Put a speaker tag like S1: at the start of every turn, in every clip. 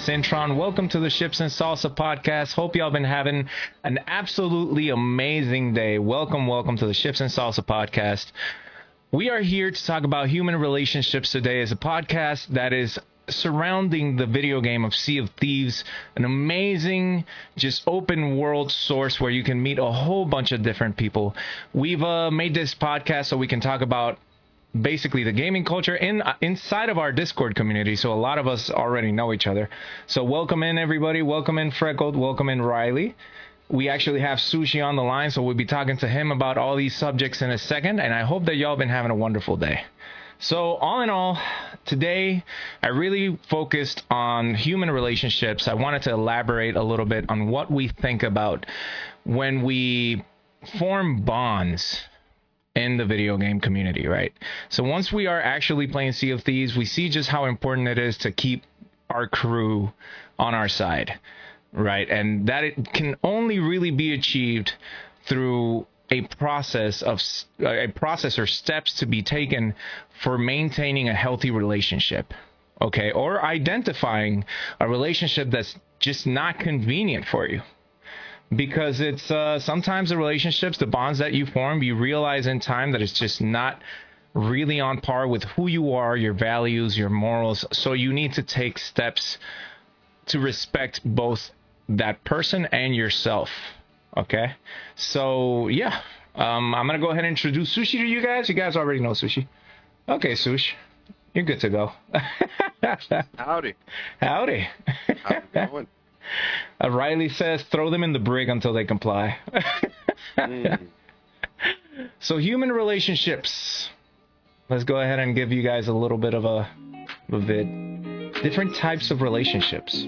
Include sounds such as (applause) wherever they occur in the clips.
S1: Cintron. Welcome to the Ships and Salsa podcast. Hope y'all been having an absolutely amazing day. Welcome, welcome to the Ships and Salsa podcast. We are here to talk about human relationships today as a podcast that is surrounding the video game of Sea of Thieves, an amazing, just open world source where you can meet a whole bunch of different people. We've uh, made this podcast so we can talk about basically the gaming culture in uh, inside of our Discord community. So a lot of us already know each other. So welcome in everybody. Welcome in Freckled. Welcome in Riley. We actually have Sushi on the line, so we'll be talking to him about all these subjects in a second. And I hope that y'all been having a wonderful day. So all in all, today I really focused on human relationships. I wanted to elaborate a little bit on what we think about when we form bonds in the video game community, right? So once we are actually playing Sea of Thieves, we see just how important it is to keep our crew on our side, right? And that it can only really be achieved through a process of a process or steps to be taken for maintaining a healthy relationship okay or identifying a relationship that's just not convenient for you because it's uh, sometimes the relationships, the bonds that you form, you realize in time that it's just not really on par with who you are, your values, your morals. So you need to take steps to respect both that person and yourself. Okay, so yeah, um, I'm gonna go ahead and introduce Sushi to you guys. You guys already know Sushi. Okay, Sushi, you're good to go. (laughs)
S2: Howdy.
S1: Howdy. How's it going? Uh, Riley says, throw them in the brig until they comply. mm. (laughs) So, human relationships. Let's go ahead and give you guys a little bit of a, a vid. Different types of relationships.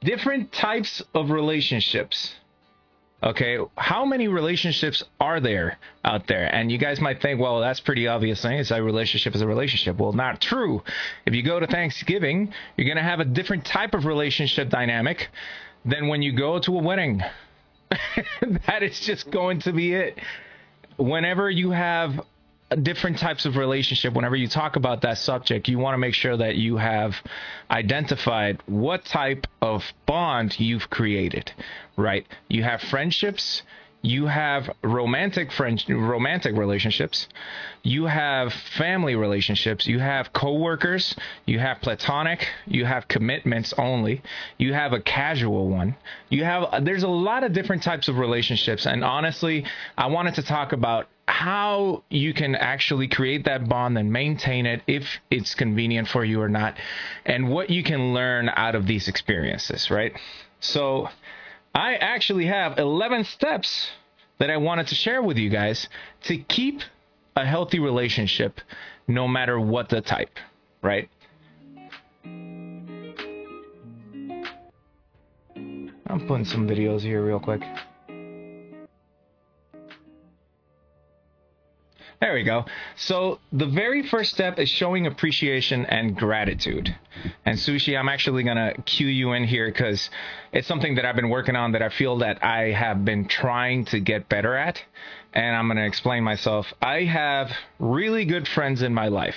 S1: Different types of relationships. Okay, how many relationships are there out there? And you guys might think, well, that's pretty obvious. It's a relationship is a relationship. Well, not true. If you go to Thanksgiving, you're going to have a different type of relationship dynamic than when you go to a wedding. (laughs) that is just going to be it. Whenever you have different types of relationship. Whenever you talk about that subject you want to make sure that you have identified what type of bond you've created right? You have friendships you have romantic romantic relationships. You have family relationships. You have coworkers. You have platonic. You have commitments only. You have a casual one. You have there's a lot of different types of relationships. And honestly i wanted to talk about how you can actually create that bond and maintain it if it's convenient for you or not, and what you can learn out of these experiences, right? So, I actually have 11 steps that I wanted to share with you guys to keep a healthy relationship no matter what the type, right? I'm putting some videos here real quick. There we go. So the very first step is showing appreciation and gratitude. And Sushi, I'm actually going to cue you in here because it's something that I've been working on that I feel that I have been trying to get better at. And I'm going to explain myself. I have really good friends in my life.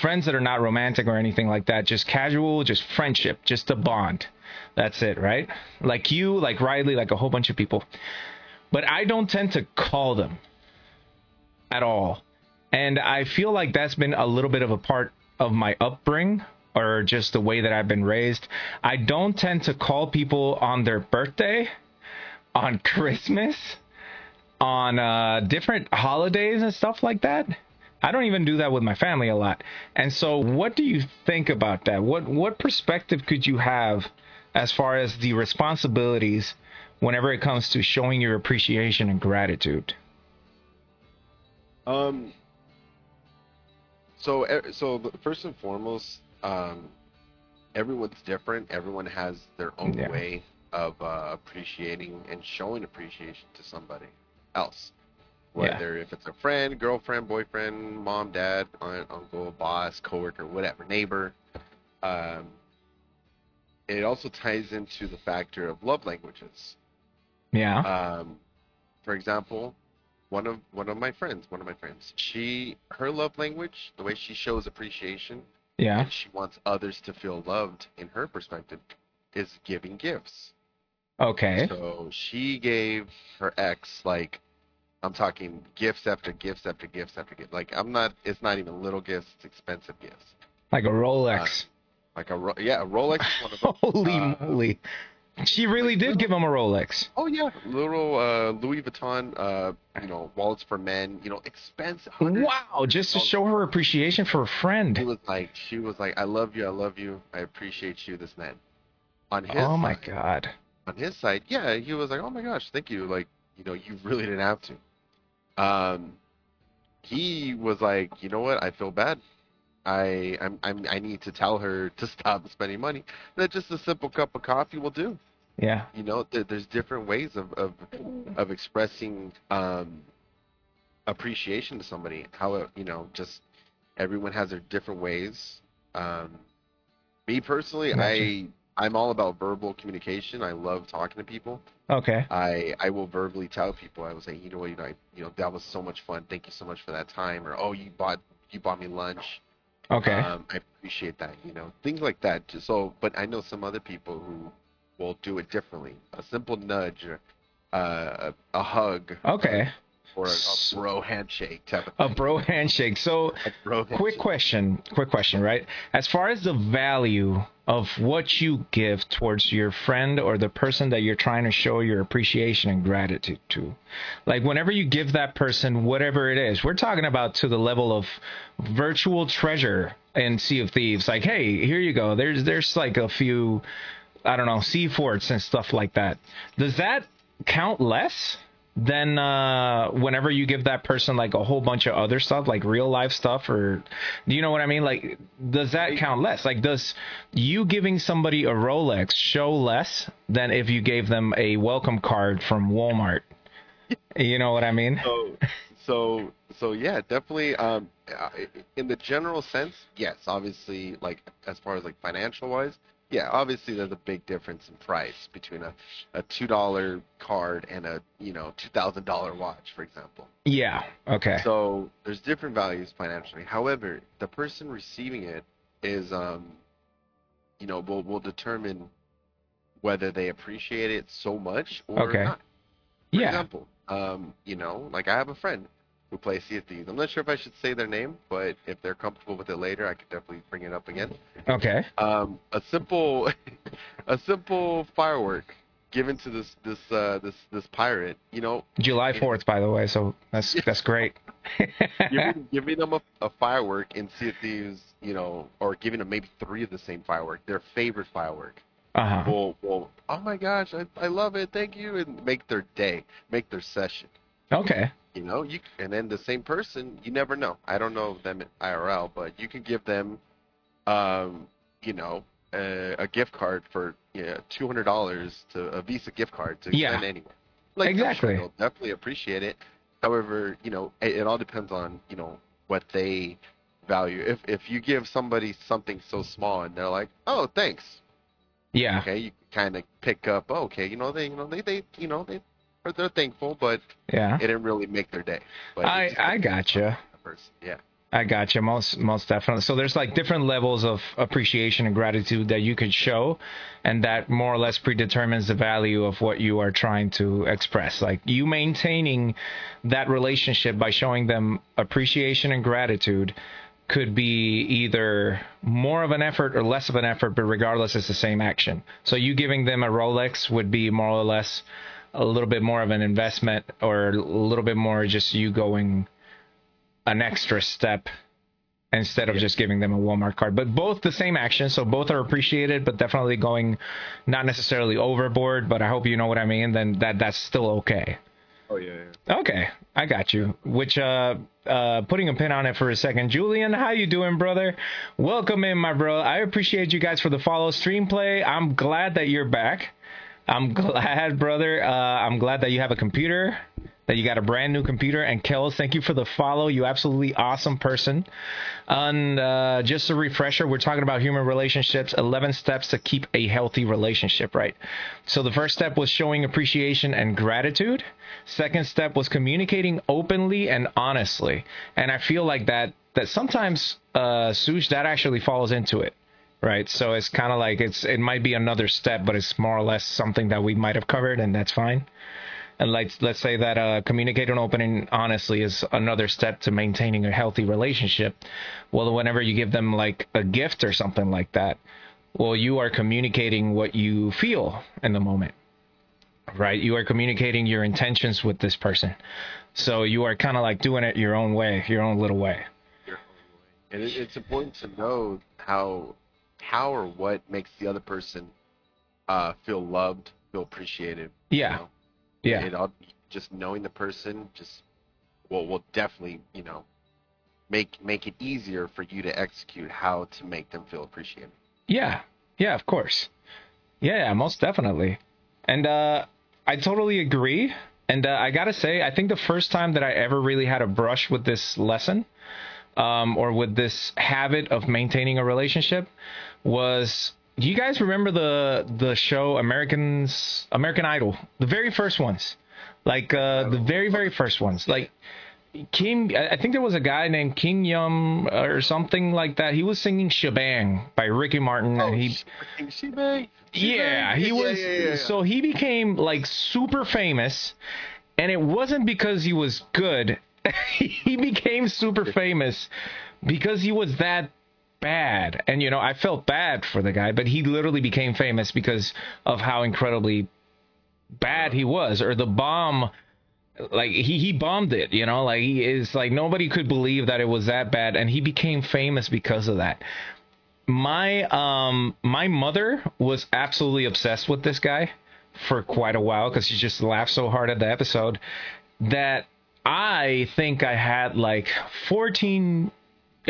S1: Friends that are not romantic or anything like that, just casual, just friendship, just a bond. That's it, right? Like you, like Riley, like a whole bunch of people. But I don't tend to call them at all. And I feel like that's been a little bit of a part of my upbringing or just the way that I've been raised. I don't tend to call people on their birthday, on (laughs) Christmas, on uh, different holidays and stuff like that. I don't even do that with my family a lot. And so, what do you think about that? What what perspective could you have as far as the responsibilities whenever it comes to showing your appreciation and gratitude?
S2: Um. So, so first and foremost, um, everyone's different. Everyone has their own yeah. way of uh, appreciating and showing appreciation to somebody else. Whether yeah. if it's a friend, girlfriend, boyfriend, mom, dad, aunt, uncle, boss, coworker, whatever, neighbor. Um, it also ties into the factor of love languages.
S1: Yeah.
S2: Um, for example, one of one of my friends, one of my friends, she her love language, the way she shows appreciation
S1: Yeah.
S2: and she wants others to feel loved in her perspective is giving gifts.
S1: Okay.
S2: So she gave her ex like I'm talking gifts after gifts after gifts after gifts. Like I'm not it's not even little gifts, it's expensive gifts.
S1: Like a Rolex.
S2: Like a Ro- yeah, a Rolex is one of them. (laughs)
S1: Holy
S2: Uh,
S1: moly. She really did give him a Rolex.
S2: Oh yeah, little uh, Louis Vuitton, uh, you know, wallets for men, you know, expensive.
S1: Wow, just to show her appreciation for a
S2: She
S1: friend.
S2: was like, she was like, I love you, I love you, I appreciate you, this man. On his
S1: Oh my
S2: side,
S1: god.
S2: on his side, yeah, he was like, oh my gosh, thank you, like, you know, you really didn't have to. Um, he was like, you know what, I feel bad. I I'm, I'm I need to tell her to (laughs) stop spending money. That just a simple cup of coffee will do.
S1: Yeah.
S2: you know there, there's different ways of of, of expressing um appreciation to somebody how you know just everyone has their different ways um me personally
S1: Gotcha.
S2: i i'm all about verbal communication i love talking to people
S1: Okay.
S2: i i will verbally tell people i will say you know what you know I, you know that was so much fun thank you so much for that time or oh you bought you bought me lunch
S1: Okay.
S2: um, I appreciate that, you know, things like that. So, but I know some other people who will do it differently. A simple nudge, or uh, a, a hug,
S1: Okay.
S2: Or a, a bro handshake type of
S1: A bro handshake. So,
S2: bro
S1: quick question. Quick question, right? As far as the value of what you give towards your friend or the person that you're trying to show your appreciation and gratitude to, like whenever you give that person whatever it is, we're talking about to the level of virtual treasure in Sea of Thieves. Like, hey, here you go. There's there's like a few, I don't know, sea forts and stuff like that. Does that count less? Than uh, whenever you give that person like a whole bunch of other stuff, like real life stuff, or do you know what I mean? Like, does that count less? Like, does you giving somebody a Rolex show less than if you gave them a welcome card from Walmart? (laughs) You know what I mean?
S2: So, so, so yeah, definitely. Um, in the general sense, yes, obviously, like as far as like financial wise, yeah, obviously there's a big difference in price between a, a two dollar card and a you know two thousand dollar watch, for example.
S1: Yeah. Okay.
S2: So there's different values financially. However, the person receiving it is, um, you know, will will determine whether they appreciate it so much or
S1: Okay.
S2: not. For
S1: Yeah.
S2: example, um, you know, like I have a friend who plays Sea of Thieves. I'm not sure if I should say their name, but if they're comfortable with it later, I could definitely bring it up again.
S1: Okay.
S2: Um, a simple, (laughs) a simple firework given to this this uh, this this pirate. You know,
S1: July Fourth, by the way. So that's (laughs) that's great.
S2: giving, (laughs) giving them a, a firework in Sea of Thieves, you know, or giving them maybe three of the same firework, their favorite firework.
S1: Uh huh.
S2: Will will oh my gosh, I, I love it, thank you, and make their day, make their session.
S1: Okay.
S2: You know, you and then the same person, you never know. I don't know them at IRL, but you can give them, um, you know, a, a gift card for you know, two hundred dollars to a Visa gift card to
S1: Yeah.
S2: send anywhere. Like sure
S1: Exactly.
S2: they'll definitely appreciate it. However, you know, it, it all depends on you know what they value. If if you give somebody something so small and they're like, oh, thanks,
S1: Yeah.
S2: okay, you kind of pick up, oh, okay, you know, they you know they they you know they they're thankful, but
S1: Yeah.
S2: it didn't really make their day. But
S1: I I gotcha.
S2: person. Yeah.
S1: I got you. Most most definitely. So there's like different levels of appreciation and gratitude that you could show, and that more or less predetermines the value of what you are trying to express. Like you maintaining that relationship by showing them appreciation and gratitude could be either more of an effort or less of an effort, but regardless, it's the same action. So you giving them a Rolex would be more or less a little bit more of an investment, or a little bit more just you going an extra step instead of just giving them a Walmart card. But both the same action, so both are appreciated, but definitely going not necessarily overboard. But I hope you know what I mean. Then that that's still okay.
S2: Oh yeah. yeah.
S1: Okay, I got you. Which uh uh putting a pin on it for a second. Julian, how you doing, brother? Welcome in, my bro. I appreciate you guys for the follow stream play. I'm glad that you're back. I'm glad, brother. Uh I'm glad that you have a computer. That you got a brand new computer and Kels, thank you for the follow. You absolutely awesome person. And uh, just a refresher, we're talking about human relationships. Eleven steps to keep a healthy relationship, right? So the first step was showing appreciation and gratitude. Second step was communicating openly and honestly. And I feel like that that sometimes uh Sush that actually falls into it. Right. So it's kind of like it's it might be another step, but it's more or less something that we might have covered and that's fine. And let's let's say that uh communicating opening honestly is another step to maintaining a healthy relationship. Well, whenever you give them like a gift or something like that, well, you are communicating what you feel in the moment. Right? You are communicating your intentions with this person. So you are kind of like doing it your own way, your own little way.
S2: And it's important to know how how or what makes the other person uh, feel loved, feel appreciated. you
S1: Yeah.
S2: know?
S1: Yeah.
S2: It all, just knowing the person just will will definitely you know make make it easier for you to execute how to make them feel appreciated.
S1: Yeah, yeah, of course. Yeah, yeah, most definitely. And uh, I totally agree. And uh, I gotta say, I think the first time that I ever really had a brush with this lesson, um, or with this habit of maintaining a relationship, was. Do you guys remember the the show Americans American Idol? The very first ones, like uh, the very very first ones, like. King, I think there was a guy named King Yum or something like that. He was singing "Shebang" by Ricky Martin, and he,
S2: Oh, she
S1: yeah, he was. So he became like super famous, and it wasn't because he was good. (laughs) he became super famous because he was that bad. And you know, I felt bad for the guy, but he literally became famous because of how incredibly bad he was, or the bomb like he he bombed it you know like he is like nobody could believe that it was that bad and he became famous because of that my um my mother was absolutely obsessed with this guy for quite a while because she just laughed so hard at the episode that i think i had like 14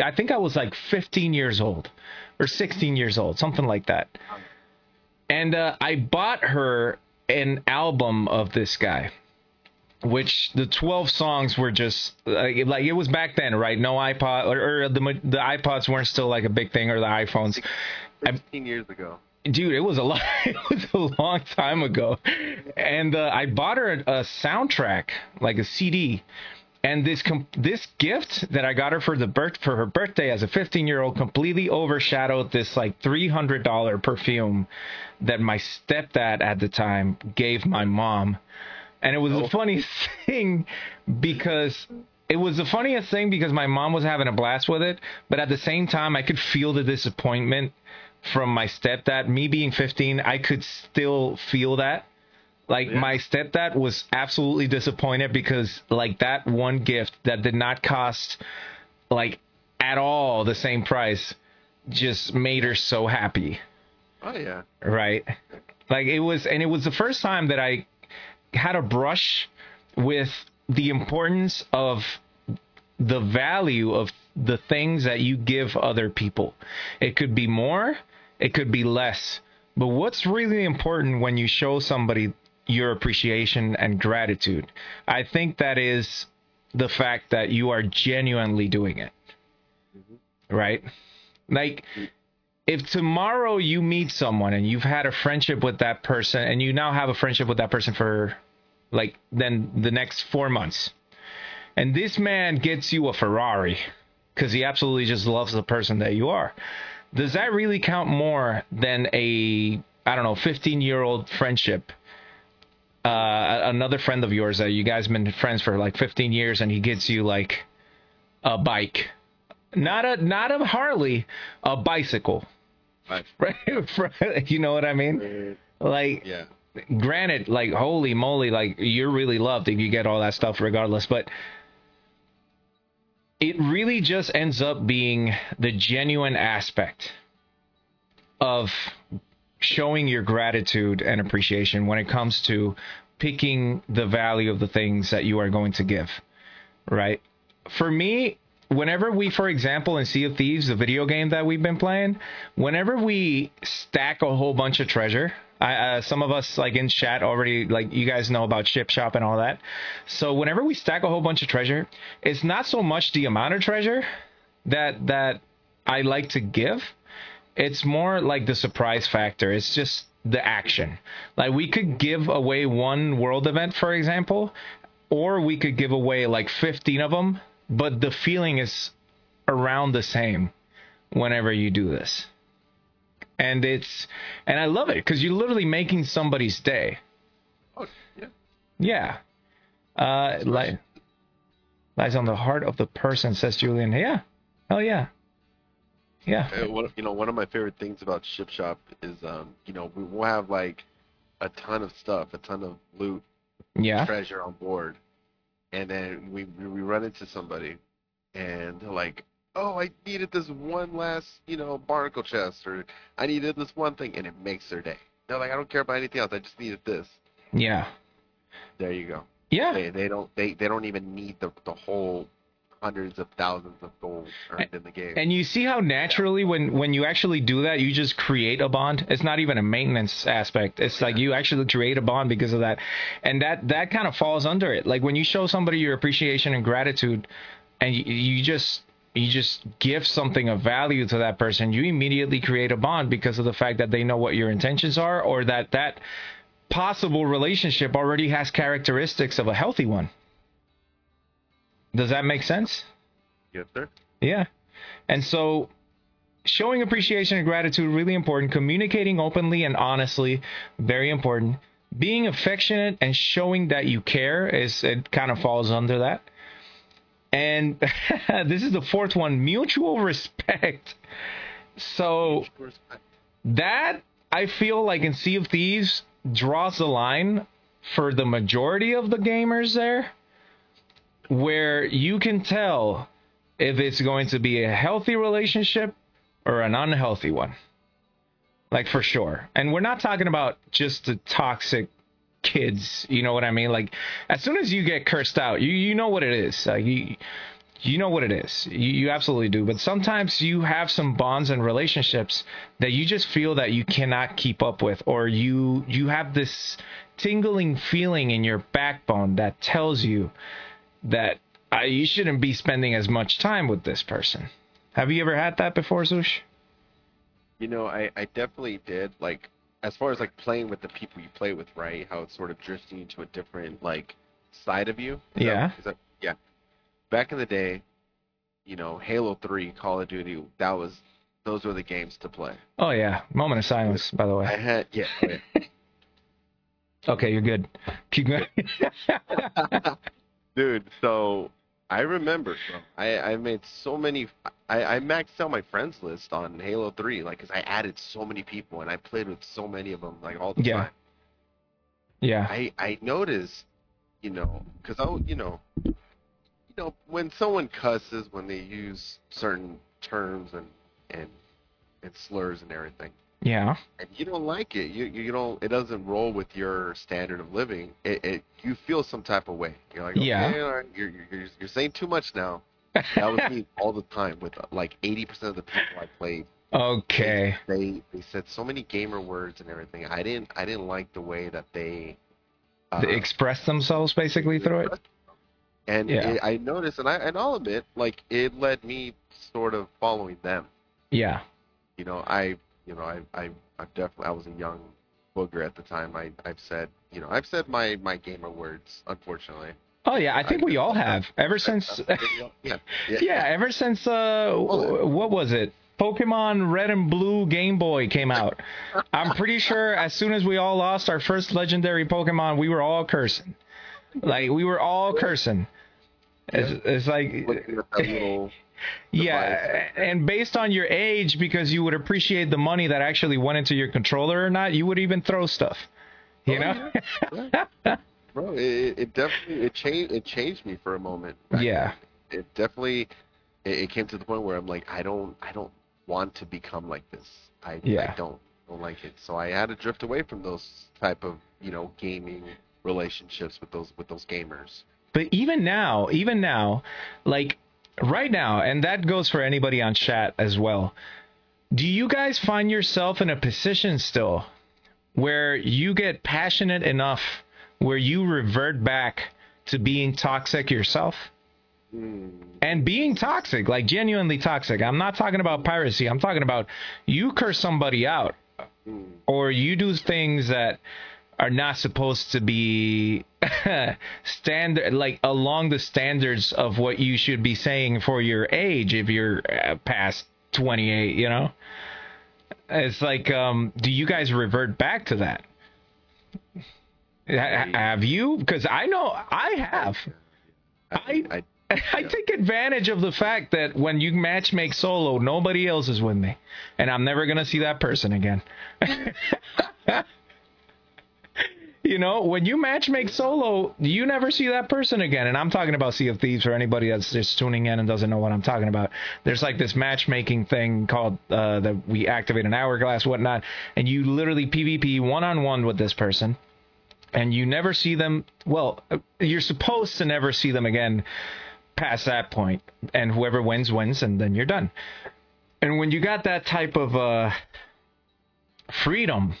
S1: i think i was like 15 years old or 16 years old something like that. And uh, i bought her an album of this guy which the 12 songs were just like, like it was back then right? No ipod or, or the the ipods weren't still like a big thing or the iphones.
S2: Fifteen years ago.
S1: dude it was a lot (laughs) it was a long time ago. And uh, i bought her a, a soundtrack like a cd and this com- this gift that i got her for the birth for her birthday as a 15 year old completely overshadowed this like $300 perfume that my stepdad at the time gave my mom and it was the oh. funniest (laughs) thing because it was the funniest thing because my mom was having a blast with it, but at the same time, I could feel the disappointment from my stepdad. Me being 15, I could still feel that. Like
S2: Yeah.
S1: my stepdad was absolutely disappointed because like that one gift that did not cost like at all the same price just made her so happy
S2: Oh yeah.
S1: right? Like it was, and it was the first time that I had a brush with the importance of the value of the things that you give other people. It could be more, it could be less. But what's really important when you show somebody your appreciation and gratitude? I think that is the fact that you are genuinely doing it. Mm-hmm. Right? Like, if tomorrow you meet someone and you've had a friendship with that person and you now have a friendship with that person for like then the next four months and this man gets you a ferrari because he absolutely just loves the person that you are does that really count more than a i don't know 15 year old friendship uh, another friend of yours that you guys been friends for like 15 years and he gets you like a bike not a not a harley a bicycle
S2: Right. (laughs)
S1: right? you know what I mean? Like,
S2: Yeah.
S1: granted, like, holy moly, like, you're really loved if you get all that stuff regardless, but it really just ends up being the genuine aspect of showing your gratitude and appreciation when it comes to picking the value of the things that you are going to give, right? For me, whenever we, for example, in Sea of Thieves, the video game that we've been playing, whenever we stack a whole bunch of treasure, I, uh, some of us like in chat already, like you guys know about ship shop and all that. So whenever we stack a whole bunch of treasure, it's not so much the amount of treasure that that I like to give. It's more like the surprise factor. It's just the action. Like we could give away one world event, for example, or we could give away like 15 of them, but the feeling is around the same whenever you do this. And it's and I love it because you're literally making somebody's day.
S2: Oh, yeah.
S1: Yeah. Uh, li- lies on the heart of the person, says Julian. Yeah. Oh yeah. Yeah.
S2: Uh, one, you know, one of my favorite things about Ship Shop is, um, you know, we will have like a ton of stuff, a ton of loot,
S1: Yeah.
S2: treasure on board, and then we we we run into somebody, and they're like, "Oh, I needed this one last, you know, barnacle chest, or I needed this one thing," and it makes their day. They're like, "I don't care about anything else. I just needed this."
S1: Yeah.
S2: There you go.
S1: Yeah.
S2: They they don't they they don't even need the the whole hundreds of thousands of gold earned in the game.
S1: And you see how naturally when when you actually do that, you just create a bond. It's not even a maintenance aspect. It's like you actually create a bond because of that. And that that kind of falls under it. Like when you show somebody your appreciation and gratitude and you, you just you just give something of value to that person, you immediately create a bond because of the fact that they know what your intentions are or that that possible relationship already has characteristics of a healthy one. Does that make sense?
S2: yes, sir.
S1: Yeah. And so showing appreciation and gratitude really important, communicating openly and honestly very important. Being affectionate and showing that you care is it kind of falls under that. And (laughs) this is the fourth one, mutual respect. So that I feel like in Sea of Thieves draws the line for the majority of the gamers there where you can tell if it's going to be a healthy relationship or an unhealthy one. Like for sure. And we're not talking about just the toxic kids, you know what I mean? Like as soon as you get cursed out, you you know what it is. Like you you know what it is. You, you absolutely do. But sometimes you have some bonds and relationships that you just feel that you cannot keep up with, or you you have this tingling feeling in your backbone that tells you that uh, you shouldn't be spending as much time with this person. Have you ever had that before, Zush?
S2: You know, I, I definitely did. Like, as far as like playing with the people you play with, right? How it's sort of drifting into a different like side of you. Is
S1: Yeah.
S2: That, yeah. Back in the day, you know, Halo Three, Call of Duty, that was those were the games to play.
S1: Oh yeah, moment of silence. By the way, I
S2: had yeah. yeah. (laughs)
S1: Okay, you're good. Keep going. (laughs)
S2: Dude, so I remember. I I made so many. I I maxed out my friends list on Halo Three, like, cause I added so many people and I played with so many of them, like all the
S1: Yeah.
S2: time.
S1: yeah,
S2: I I noticed, you know, because I you know, you know when someone cusses when they use certain terms and and and slurs and everything,
S1: yeah,
S2: and you don't like it, you you don't, it doesn't roll with your standard of living. It, it you feel some type of way. You're like, okay,
S1: Yeah.
S2: right, you're, you're you're saying too much now. That was me (laughs) all the time with uh, like 80% of the people I played.
S1: okay,
S2: They they said so many gamer words and everything. I didn't I didn't like the way that they. Uh,
S1: they express themselves basically through it.
S2: And
S1: Yeah.
S2: it, I noticed, and I and I'll admit, like it led me sort of following them.
S1: Yeah,
S2: You know, I you know I I I definitely I was a young booger at the time. I I've said you know I've said my my gamer words. Unfortunately.
S1: Oh yeah, I think we all have ever since. (laughs)
S2: yeah. (laughs)
S1: yeah, ever since uh, what was it? Pokemon Red and Blue Game Boy came out. (laughs) I'm pretty sure as soon as we all lost our first legendary Pokemon, we were all cursing. Like we were all cursing. It's, it's like
S2: that little
S1: yeah, and based on your age, because you would appreciate the money that actually went into your controller or not, you would even throw stuff. You
S2: Oh,
S1: know? (laughs)
S2: bro, it, it definitely it changed it changed me for a moment.
S1: Yeah.
S2: It definitely it, it came to the point where I'm like I don't I don't want to become like this. I
S1: Yeah.
S2: I don't don't like it. So I had to drift away from those type of you know gaming relationships with those with those gamers.
S1: But even now, even now, like right now, and that goes for anybody on chat as well. Do you guys find yourself in a position still where you get passionate enough where you revert back to being toxic yourself? Hmm. And being toxic, like genuinely toxic. I'm not talking about piracy. I'm talking about you curse somebody out hmm. or you do things that are not supposed to be (laughs) standard like along the standards of what you should be saying for your age if you're uh, past 28 you know? It's like um do you guys revert back to that? Ha- have you? Because i know i have. I,
S2: I, (laughs)
S1: I take advantage of the fact that when you match make solo, nobody else is with me, and I'm never gonna see that person again. (laughs) you know, when you match make solo, you never see that person again. And I'm talking about Sea of Thieves for anybody that's just tuning in and doesn't know what I'm talking about. There's like this matchmaking thing called uh, that we activate an hourglass, whatnot, and you literally PvP one on one with this person and you never see them. Well, you're supposed to never see them again past that point. and whoever wins wins, and then you're done. And when you got that type of uh, freedom,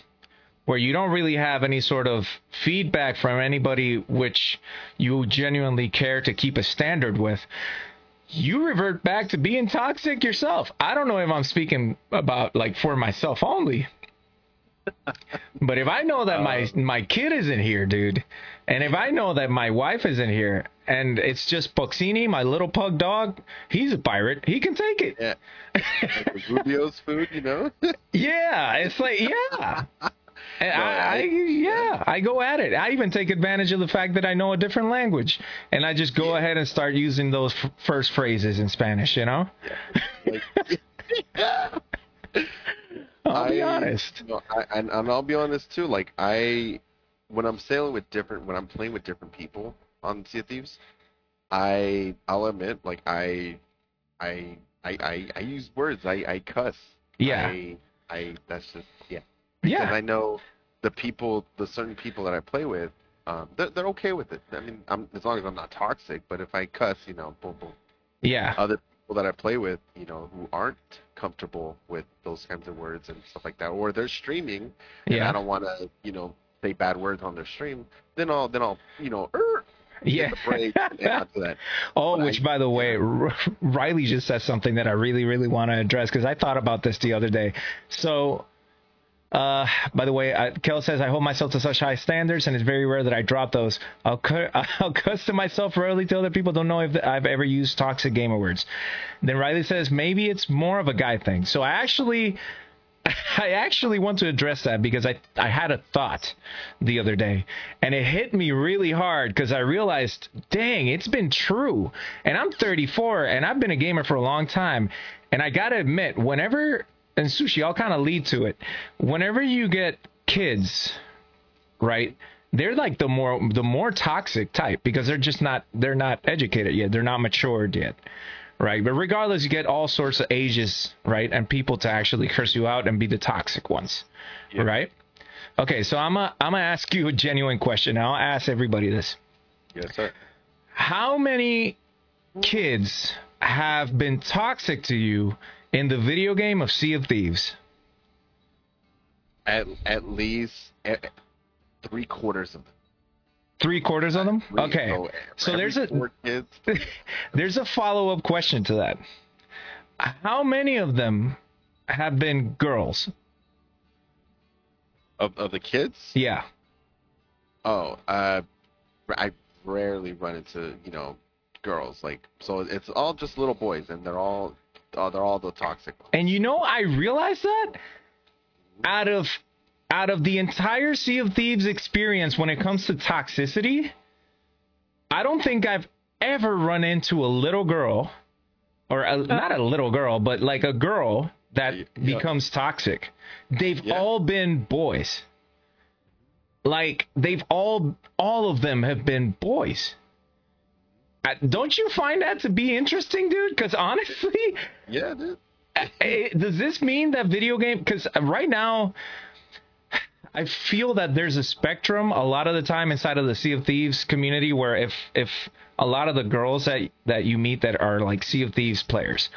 S1: where you don't really have any sort of feedback from anybody which you genuinely care to keep a standard with, you revert back to being toxic yourself. I don't know if I'm speaking about like for myself only. (laughs) But if I know that my uh. my kid isn't here, dude, and if I know that my wife isn't here, and it's just Boxini, my little pug dog, he's a pirate. He can take it.
S2: yeah. (laughs) Like Rubio's food, you know?
S1: Yeah, it's like yeah. (laughs) And I, I yeah, I go at it. I even take advantage of the fact that I know a different language, and I just go ahead and start using those f- first phrases in Spanish. You know,
S2: like, (laughs) (laughs)
S1: I'll be
S2: I-
S1: honest.
S2: you know, I, and, and I'll be honest too. Like I, when I'm sailing with different, when I'm playing with different people on Sea of Thieves, I, I'll admit, like I, I, I, I, I use words. I, I cuss.
S1: Yeah.
S2: I, I. That's just yeah. Because
S1: Yeah,
S2: I know the people, the certain people that I play with, um, they're, they're okay with it. I mean, I'm, as long as I'm not toxic. But if I cuss, you know, boom, boom.
S1: yeah,
S2: Other people that I play with, you know, who aren't comfortable with those kinds of words and stuff like that, or they're streaming, and
S1: Yeah.
S2: I don't want to, you know, say bad words on their stream, then I'll, then I'll, you know, er,
S1: yeah.
S2: the break and (laughs) that.
S1: Oh,
S2: But
S1: which
S2: I-
S1: by the way, R- Riley just said something that I really, really want to address because I thought about this the other day. So, uh, by the way, uh, Kel says I hold myself to such high standards, and it's very rare that I drop those. I'll cu- (laughs) I'll cuss to myself rarely to other people. Don't know if I've ever used toxic gamer words. Then Riley says maybe it's more of a guy thing. So I actually. (laughs) I actually want to address that because I I had a thought the other day and it hit me really hard because I realized, dang, it's been true. And I'm 34 and I've been a gamer for a long time. And I gotta admit, whenever and sushi, I'll kind of lead to it. Whenever you get kids, right? They're like the more the more toxic type because they're just not they're not educated yet. They're not matured yet right? But regardless, you get all sorts of ages, right, and people to actually curse you out and be the toxic ones,
S2: Yeah.
S1: right? Okay, so I'm a, I'm gonna ask you a genuine question. I'll ask everybody this:
S2: Yes, sir.
S1: How many kids have been toxic to you in the video game of Sea of Thieves?
S2: At at least at, three quarters of them.
S1: Three quarters of them.
S2: Three-
S1: Okay,
S2: so
S1: so there's a (laughs) there's a follow up question to that. How many of them have been girls?
S2: Of, of the kids?
S1: Yeah.
S2: Oh, uh, I rarely run into you know girls like so. It's all just little boys, and they're all uh, they're all the toxic ones.
S1: And you know, I realized that out of out of the entire Sea of Thieves experience when it comes to toxicity, I don't think I've ever run into a little girl or a, not a little girl, but like a girl that
S2: Yeah.
S1: becomes toxic. They've
S2: Yeah.
S1: all been boys. Like they've all all of them have been boys. Don't you find that to be interesting, dude? Because honestly,
S2: Yeah, dude. (laughs)
S1: Eh, does this mean that video game because right now i feel that there's a spectrum a lot of the time inside of the sea of thieves community where if if a lot of the girls that that you meet that are like sea of thieves players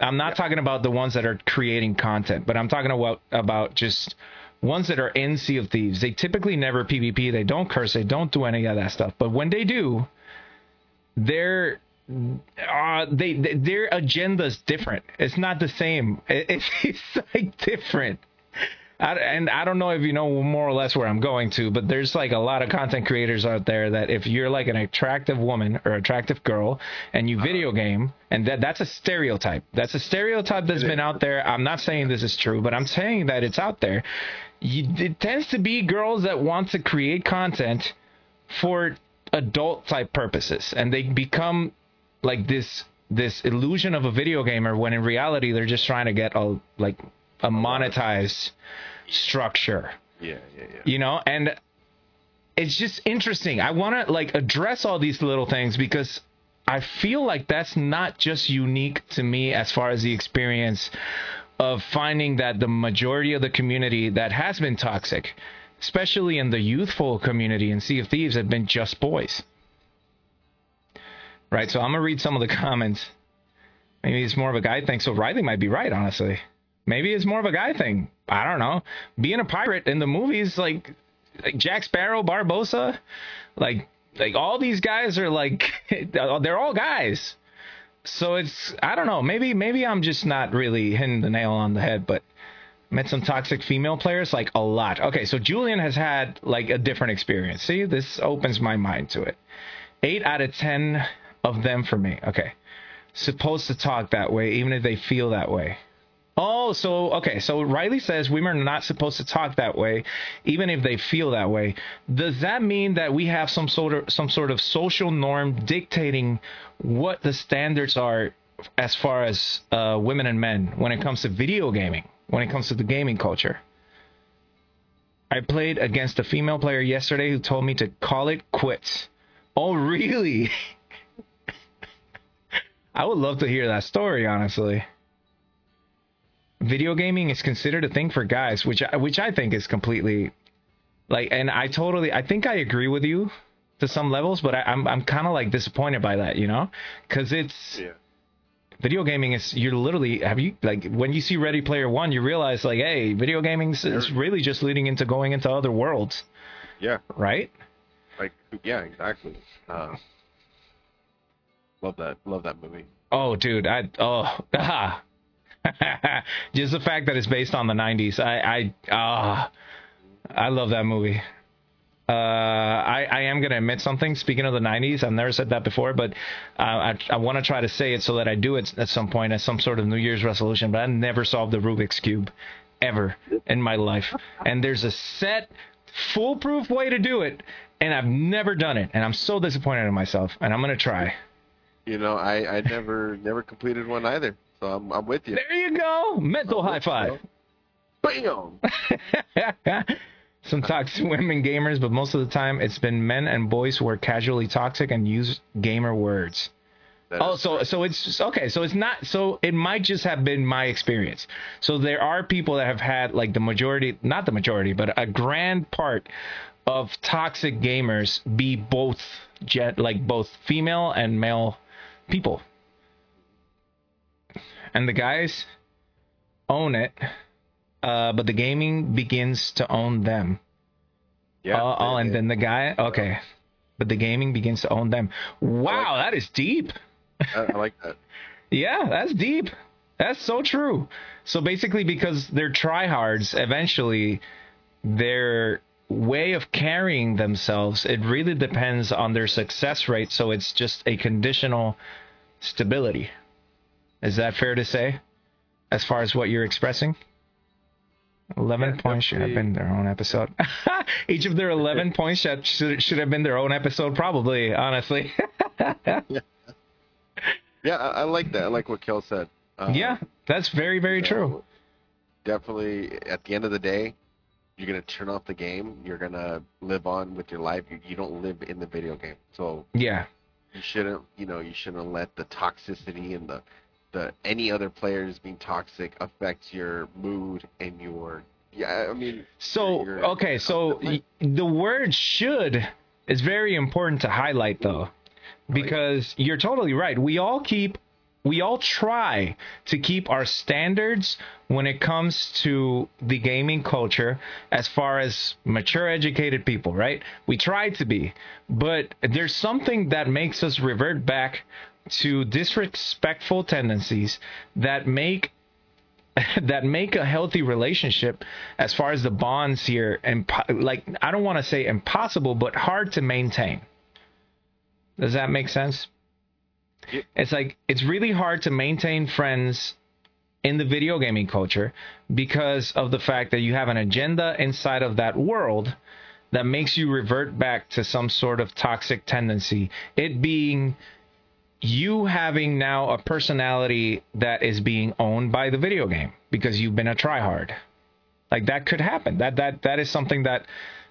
S1: i'm not talking about the ones that are creating content but i'm talking about about just ones that are in sea of thieves. They typically never pvp they don't curse. They don't do any of that stuff. But when they do they're uh, they, they their agenda's different. It's not the same. It, it's, (laughs) it's like different. I, and I don't know if you know more or less where I'm going to, but there's like a lot of content creators out there that if you're like an attractive woman or attractive girl and you video game, and that that's a stereotype. That's a stereotype that's been out there. I'm not saying this is true, but I'm saying that it's out there. You, it tends to be girls that want to create content for adult type purposes, and they become like this this illusion of a video gamer when in reality they're just trying to get a like a monetized structure.
S2: Yeah, yeah, yeah.
S1: You know, and it's just interesting. I want to like address all these little things because I feel like that's not just unique to me as far as the experience of finding that the majority of the community that has been toxic, especially in the youthful community in Sea of Thieves, have been just boys. Right, so I'm gonna read some of the comments. Maybe it's more of a guy thing. So Riley might be right, honestly. Maybe it's more of a guy thing. I don't know. Being a pirate in the movies, like, like Jack Sparrow, Barbossa, like like all these guys are like (laughs) they're all guys. So it's I don't know. Maybe maybe I'm just not really hitting the nail on the head, but met some toxic female players like a lot. Okay, so Julian has had like a different experience. See, this opens my mind to it. Eight out of ten of them for me. Okay, supposed to talk that way, even if they feel that way. Oh, so okay. So Riley says women are not supposed to talk that way, even if they feel that way. Does that mean that we have some sort of some sort of social norm dictating what the standards are as far as uh, women and men when it comes to video gaming, when it comes to the gaming culture? I played against a female player yesterday who told me to call it quits. Oh, really? (laughs) I would love to hear that story, honestly video gaming is considered a thing for guys, which I, which I think is completely like, and I totally, I think I agree with you to some levels, but I, am I'm, I'm kind of like disappointed by that, you know, because it's
S2: Yeah.
S1: Video gaming is you're literally have you like when you see Ready Player One, you realize like, hey, video gaming is- really just leading into going into other worlds,
S2: Yeah,
S1: right?
S2: like yeah, exactly. Uh, love that. Love that movie.
S1: Oh, dude, I oh ah. (laughs) just the fact that it's based on the 90s. I I ah I love that movie. Uh, I, I am going to admit something. Speaking of the 90s, I've never said that before, but uh, I, I want to try to say it so that I do it at some point as some sort of New Year's resolution. But I never solved the Rubik's Cube ever in my life. And there's a set, foolproof way to do it, and I've never done it. And I'm so disappointed in myself. And I'm going to try.
S2: You know, I I never never completed one either. So I'm I'm with you.
S1: There you go. Mental high five.
S2: Bam. (laughs)
S1: Some toxic (laughs) women gamers, but most of the time it's been men and boys who are casually toxic and use gamer words.
S2: That
S1: Oh, so so it's okay. So it's not. So it might just have been my experience. So there are people that have had like the majority, not the majority, but a grand part of toxic gamers be both jet like both female and male people, and the guys own it, uh, but the gaming begins to own them.
S2: yeah.
S1: oh, oh, and then the guy, okay, but the gaming begins to own them. Wow, that is deep.
S2: I, I like that. (laughs)
S1: Yeah, that's deep. That's so true. So basically, because they're tryhards, eventually their way of carrying themselves, it really depends on their success rate. So it's just a conditional stability. Is that fair to say? As far as what you're expressing? 11
S2: Yeah,
S1: points should have been their own episode. (laughs) Each of their 11 points should, should, should have been their own episode, probably, honestly. (laughs)
S2: Yeah, I, I like that. I like what Kel said. Um,
S1: yeah, that's very, very true.
S2: Definitely, at the end of the day, you're gonna turn off the game. You're gonna live on with your life. You, you don't live in the video game, so
S1: Yeah.
S2: you shouldn't. You know, you shouldn't let the toxicity and the the any other players being toxic affects your mood and your. Yeah, I mean.
S1: So
S2: your-
S1: okay, so y- the word "should" is very important to highlight, though, oh, because you're totally right. We all keep, we all try to keep our standards when it comes to the gaming culture, as far as mature, educated people, right? We try to be, but there's something that makes us revert back to disrespectful tendencies that make (laughs) that make a healthy relationship as far as the bonds here and like I don't want to say impossible but hard to maintain. Does that make sense? Yeah. It's like it's really hard to maintain friends in the video gaming culture because of the fact that you have an agenda inside of that world that makes you revert back to some sort of toxic tendency. It being you having now a personality that is being owned by the video game because you've been a tryhard. Like that could happen. That that that is something that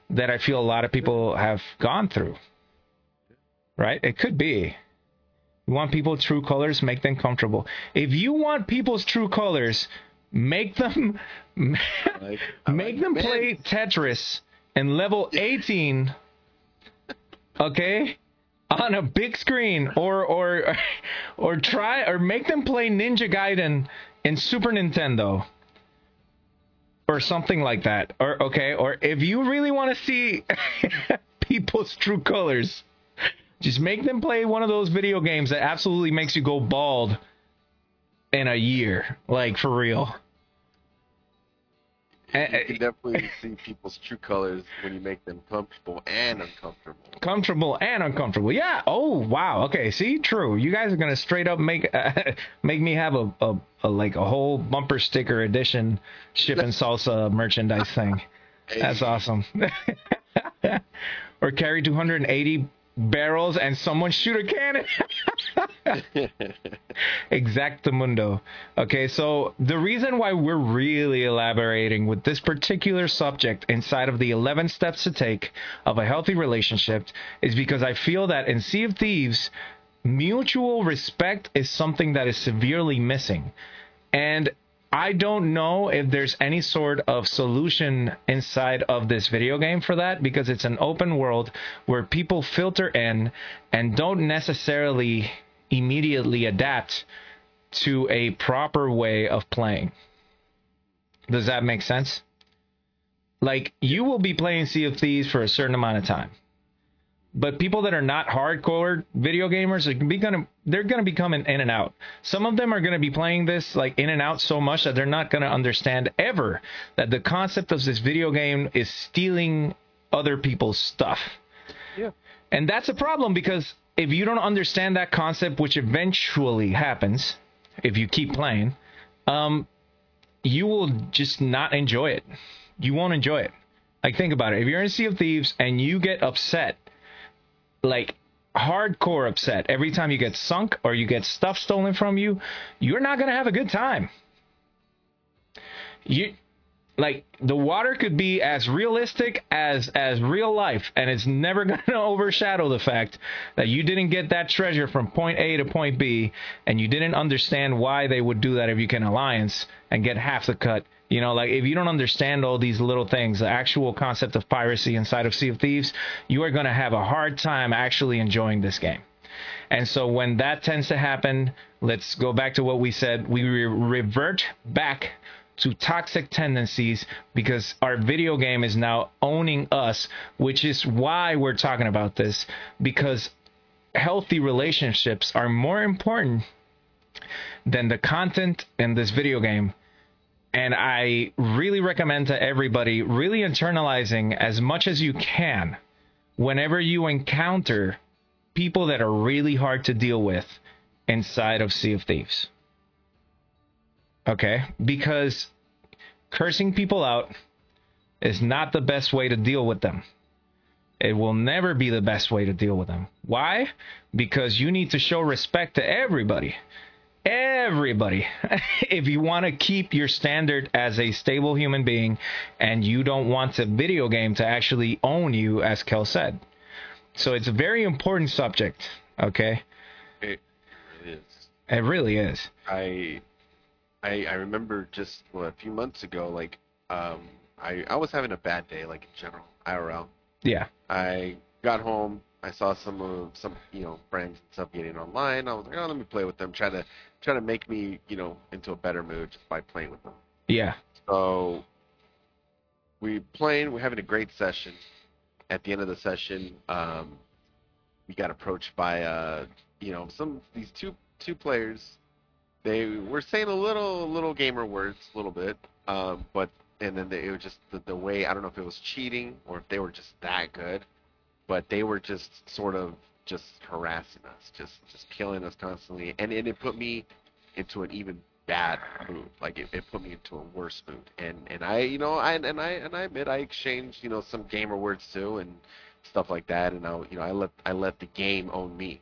S1: that I feel a lot of people have gone through. Right? It could be. You want people's true colors, make them comfortable. If you want people's true colors, make them like, (laughs) make like them play Tetris and level 18 okay on a big screen or or (laughs) or try or make them play Ninja Gaiden in Super Nintendo or something like that. Or okay or if you really want to see (laughs) people's true colors just make them play one of those video games that absolutely makes you go bald in a year like for real
S2: you can definitely see people's true colors when you make them comfortable and uncomfortable.
S1: Comfortable and uncomfortable. Yeah. Oh wow. Okay. See, true. You guys are gonna straight up make uh, (laughs) make me have a, a, a, like a whole bumper sticker edition ship and (laughs) salsa merchandise thing. That's awesome. (laughs) or carry 280 barrels and someone shoot a cannon. (laughs) Exactamundo. Okay, so the reason why we're really elaborating with this particular subject inside of the 11 steps to take of a healthy relationship is because I feel that in Sea of Thieves, mutual respect is something that is severely missing. And I don't know if there's any sort of solution inside of this video game for that because it's an open world where people filter in and don't necessarily immediately adapt to a proper way of playing. Does that make sense? Like, you will be playing Sea of Thieves for a certain amount of time but people that are not hardcore video gamers are be gonna they're gonna be coming in and out. Some of them are gonna be playing this like in and out so much that they're not gonna understand ever that the concept of this video game is stealing other people's stuff. Yeah. And that's a problem because if you don't understand that concept, which eventually happens if you keep playing, um, you will just not enjoy it. You won't enjoy it. Like think about it. If you're in Sea of Thieves and you get upset like hardcore upset every time you get sunk or you get stuff stolen from you, you're not going to have a good time. You like the water could be as realistic as as real life and it's never (laughs) going to overshadow the fact that you didn't get that treasure from point A to point B and you didn't understand why they would do that if you can alliance and get half the cut you know, like if you don't understand all these little things, the actual concept of piracy inside of Sea of Thieves, you are going to have a hard time actually enjoying this game. And so when that tends to happen, let's go back to what we said. We re- revert back to toxic tendencies because our video game is now owning us, which is why we're talking about this because healthy relationships are more important than the content in this video game and I really recommend to everybody really internalizing as much as you can whenever you encounter people that are really hard to deal with inside of Sea of Thieves. Okay? Because cursing people out is not the best way to deal with them. It will never be the best way to deal with them. Why? Because you need to show respect to everybody everybody. (laughs) if you want to keep your standard as a stable human being and you don't want the video game to actually own you, as Kel said. So it's a very important subject, okay?
S2: It really is.
S1: It really is.
S2: I I, I remember just well, a few months ago, like um, I I was having a bad day, like in general, IRL.
S1: Yeah.
S2: I got home, I saw some of some you know friends and stuff getting online. I was like, oh, let me play with them. Try to try to make me you know into a better mood just by playing with them.
S1: Yeah.
S2: So we playing. We're having a great session. At the end of the session, um, we got approached by uh, you know some these two two players they were saying a little little gamer words, a little bit, um, but and then they, it was just the, the way I don't know if it was cheating or if they were just that good, but they were just sort of just harassing us, just just killing us constantly, and, and it put me into an even bad mood. Like it, it put me into a worse mood. And and I, you know, I and I and I admit I exchanged, you know, some gamer words too and stuff like that. And I, you know, I let I let the game own me.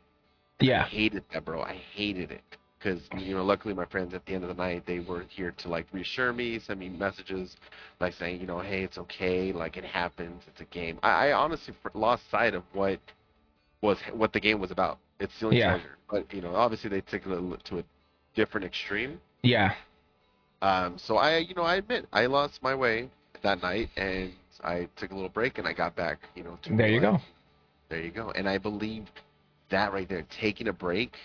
S1: Yeah.
S2: I hated that, bro. I hated it because you know, luckily my friends at the end of the night they were here to like reassure me, send me messages, like saying, you know, hey, it's okay, like it happens, it's a game. I, I honestly lost sight of what was what the game was about. It's stealing
S1: Yeah.
S2: treasure, but you know, obviously they took it to a different extreme.
S1: Yeah.
S2: Um, so I, you know, I admit I lost my way that night, and I took a little break, and I got back, you know. To
S1: There you
S2: life.
S1: go.
S2: There you go. And I believe that right there, taking a break,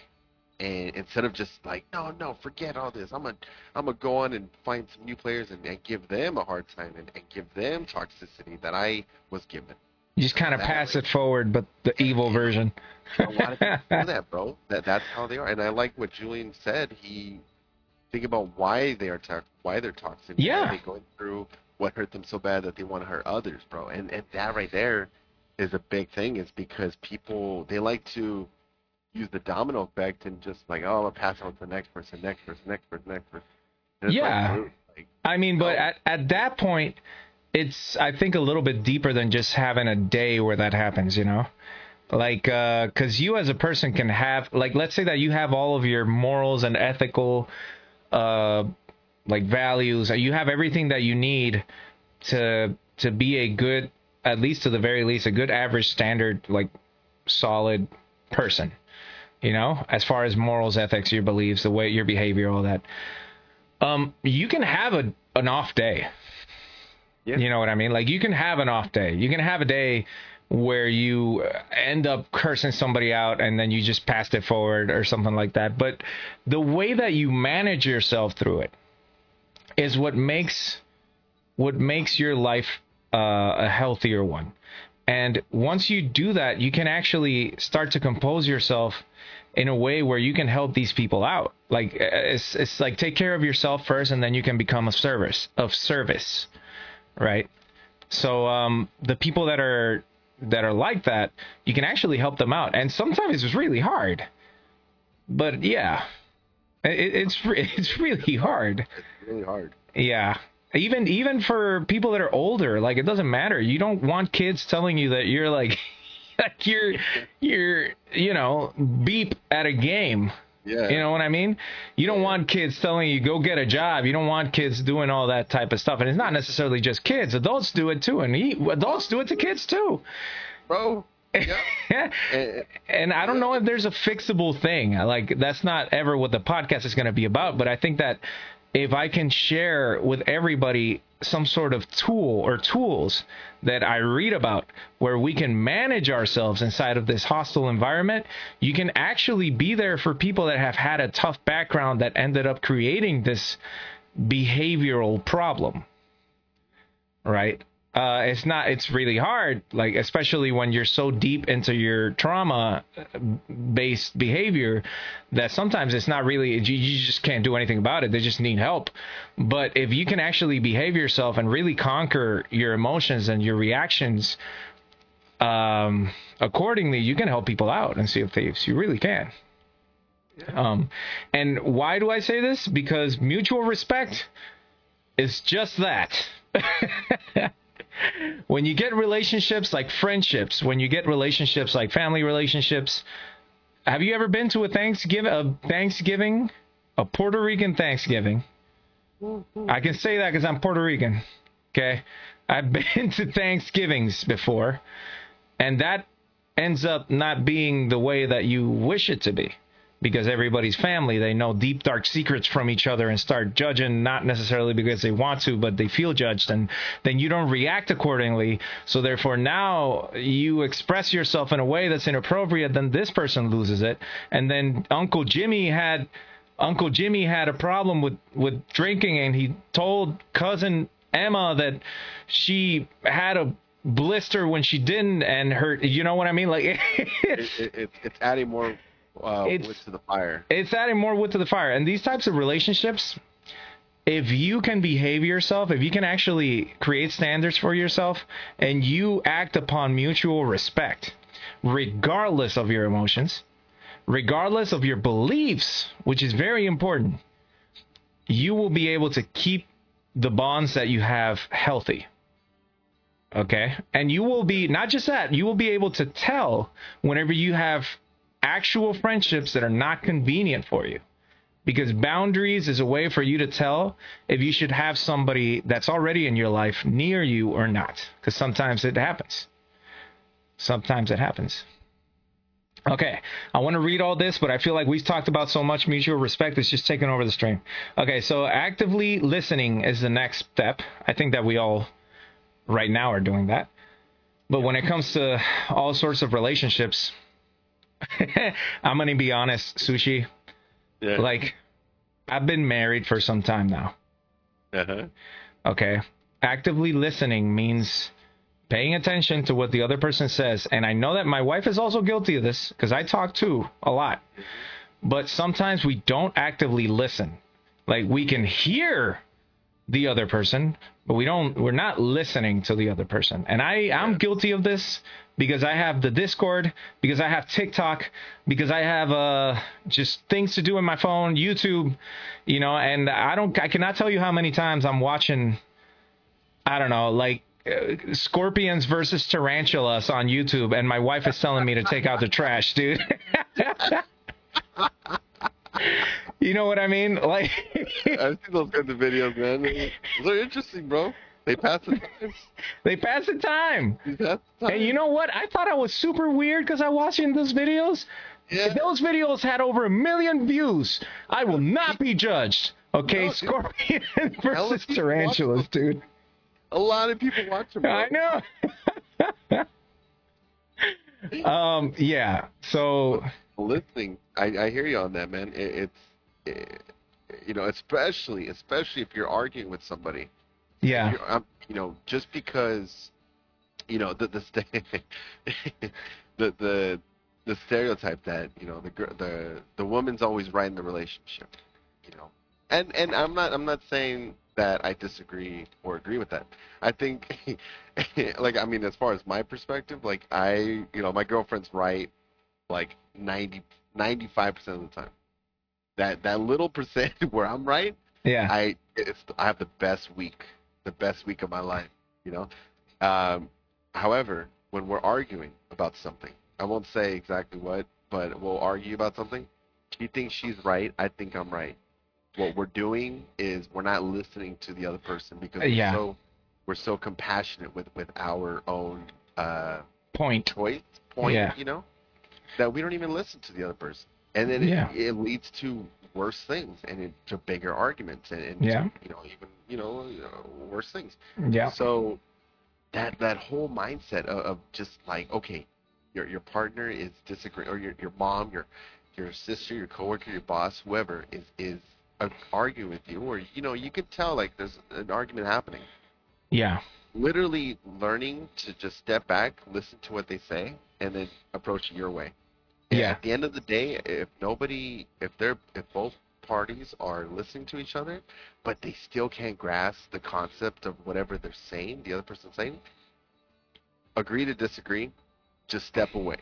S2: and instead of just like, no, no, forget all this. I'm gonna, I'm gonna go on and find some new players and, and give them a hard time and, and give them toxicity that I was given.
S1: You just kind of pass
S2: way.
S1: it forward, but the evil version.
S2: A lot of people (laughs) do that, bro. That that's how they are. And I like what Julian said. He think about why they are toxic, why they're toxic.
S1: Yeah.
S2: Why they going through what hurt them so bad that they want to hurt others, bro. And and that right there is a big thing. Is because people they like to use the domino effect and just like, oh, I'm gonna pass on to the next person, next person, next person, next person.
S1: Yeah.
S2: Like, like,
S1: I mean, but at, at that point, it's I think a little bit deeper than just having a day where that happens. You know, like because you as a person can have like let's say that you have all of your morals and ethical uh like values you have everything that you need to to be a good at least to the very least a good average standard like solid person you know as far as morals ethics your beliefs the way your behavior all that. Um you can have a an off day.
S2: Yeah.
S1: you know what i mean? Like you can have an off day. You can have a day where you end up cursing somebody out and then you just passed it forward or something like that. But the way that you manage yourself through it is what makes what makes your life uh, a healthier one. And once you do that you can actually start to compose yourself in a way where you can help these people out like it's it's like take care of yourself first and then you can become a service of service right so um, the people that are that are like that, you can actually help them out, and sometimes it's really hard. But yeah, it, it's (laughs) it's really hard.
S2: it's really hard.
S1: Yeah, even even for people that are older, like it doesn't matter. You don't want kids telling you that you're like (laughs) like you're you're you know beep at a game.
S2: Yeah.
S1: You know what I mean? You don't want kids telling you go get a job. You don't want kids doing all that type of stuff. And it's not necessarily just kids. Adults do it too, and he, adults do it to kids too.
S2: bro. (laughs) Yeah. and,
S1: and I don't know if there's a fixable thing. Like that's not ever what the podcast is going to be about. But I think that if I can share with everybody some sort of tool or tools that I read about where we can manage ourselves inside of this hostile environment, you can actually be there for people that have had a tough background that ended up creating this behavioral problem. Right? Uh, it's not it's really hard like especially when you're so deep into your trauma based behavior that sometimes it's not really you, you just can't do anything about it. They just need help. But if you can actually behave yourself and really conquer your emotions and your reactions um, accordingly you can help people out and Sea of Thieves. You really can. Um, and why do i say this? Because mutual respect is just that (laughs) when you get relationships like friendships, when you get relationships like family relationships, have you ever been to a Thanksgiving, a Thanksgiving, a Puerto Rican Thanksgiving? I can say that because I'm Puerto Rican. Okay, I've (laughs) been to Thanksgivings before, and that ends up not being the way that you wish it to be because everybody's family they know deep dark secrets from each other and start judging not necessarily because they want to but they feel judged and then you don't react accordingly. So therefore now you express yourself in a way that's inappropriate then this person loses it. And then uncle jimmy had uncle jimmy had a problem with with drinking and he told cousin emma that she had a blister when she didn't and her you know what i mean? Like (laughs) it's
S2: it, it, it's it's adding more uh,
S1: It's-
S2: wood to the fire.
S1: it's adding more wood to the fire. And these types of relationships, if you can behave yourself, if you can actually create standards for yourself, and you act upon mutual respect, regardless of your emotions, regardless of your beliefs, which is very important, you will be able to keep the bonds that you have healthy. Okay. And you will be, not just that, you will be able to tell whenever you have actual friendships that are not convenient for you. Because boundaries is a way for you to tell if you should have somebody that's already in your life near you or not. Because sometimes it happens. Sometimes it happens. Okay, I want to read all this, but I feel like we've talked about so much mutual respect, it's just taking over the stream. Okay, so actively listening is the next step. I think that we all right now are doing that. But when it comes to all sorts of relationships, (laughs) I'm going to be honest, Sushi,
S2: Yeah.
S1: like I've been married for some time now.
S2: uh-huh.
S1: Okay. Actively listening means paying attention to what the other person says. And I know that my wife is also guilty of this because I talk too a lot. But sometimes we don't actively listen. Like we can hear the other person, but we don't we're not listening to the other person. And I I'm guilty of this because I have the Discord, because I have TikTok, because I have uh just things to do in my phone, YouTube, you know, and I don't I cannot tell you how many times I'm watching I don't know, like uh, scorpions versus tarantulas on YouTube, and my wife is telling me to take out the trash, dude. (laughs) you know what I mean? Like, (laughs)
S2: I've seen those kinds of videos, man. They're interesting, bro. They pass (laughs) the time.
S1: they pass the time.
S2: They pass the time.
S1: And you know what? I thought I was super weird because I watching those videos.
S2: yeah.
S1: If those videos had over a million views, I will not be judged. Okay,
S2: No,
S1: scorpion (laughs)
S2: Hella
S1: versus tarantulas, dude.
S2: A lot of people watch them.
S1: I know. (laughs) um, yeah. So
S2: listening. I, I hear you on that, man. It, it's, it, you know, especially especially if you're arguing with somebody.
S1: Yeah,
S2: You're, um, you know, just because, you know, the the sta- (laughs) the the the stereotype that you know the the the woman's always right in the relationship, you know, and and I'm not I'm not saying that I disagree or agree with that. I think, (laughs) like I mean, as far as my perspective, like I you know my girlfriend's right, like 90 95 percent of the time. That that little percent (laughs) where I'm right,
S1: yeah,
S2: I it's I have the best week, the best week of my life, you know. Um, however, when we're arguing about something, I won't say exactly what, but we'll argue about something. She thinks she's right. I think I'm right. What we're doing is we're not listening to the other person because
S1: Yeah.
S2: we're so we're so compassionate with with our own uh,
S1: point.
S2: choice point,
S1: Yeah.
S2: you know, that we don't even listen to the other person, and then
S1: Yeah.
S2: it, it leads to worse things and it, to bigger arguments and, and
S1: Yeah.
S2: to, you know even you know, worse things.
S1: Yeah,
S2: So that that whole mindset of, of just like okay, your your partner is disagreeing, or your your mom, your your sister, your coworker, your boss, whoever is is uh, arguing with you, or you know you can tell like there's an argument happening
S1: yeah,
S2: literally learning to just step back, listen to what they say, and then approach it your way.
S1: Yeah.
S2: At the end of the day, if nobody, if they're, if both parties are listening to each other, but they still can't grasp the concept of whatever they're saying, the other person's saying, agree to disagree, just step away.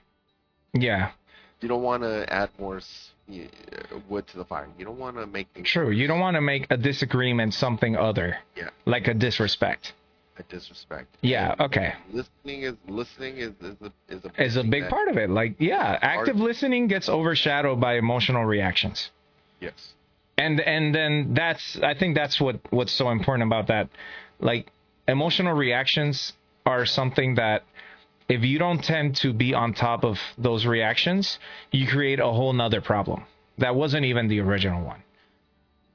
S1: yeah.
S2: You don't want to add more wood to the fire. You don't want to make things
S1: True. You don't want to make a disagreement something other,
S2: Yeah.
S1: like a disrespect.
S2: A disrespect.
S1: Yeah.
S2: And
S1: Okay.
S2: Listening is listening is is a is a,
S1: Is a big part of it. Like, yeah, active listening gets overshadowed by emotional reactions.
S2: Yes.
S1: and and then that's i think that's what what's so important about that like emotional reactions are something that if you don't tend to be on top of those reactions you create a whole nother problem that wasn't even the original one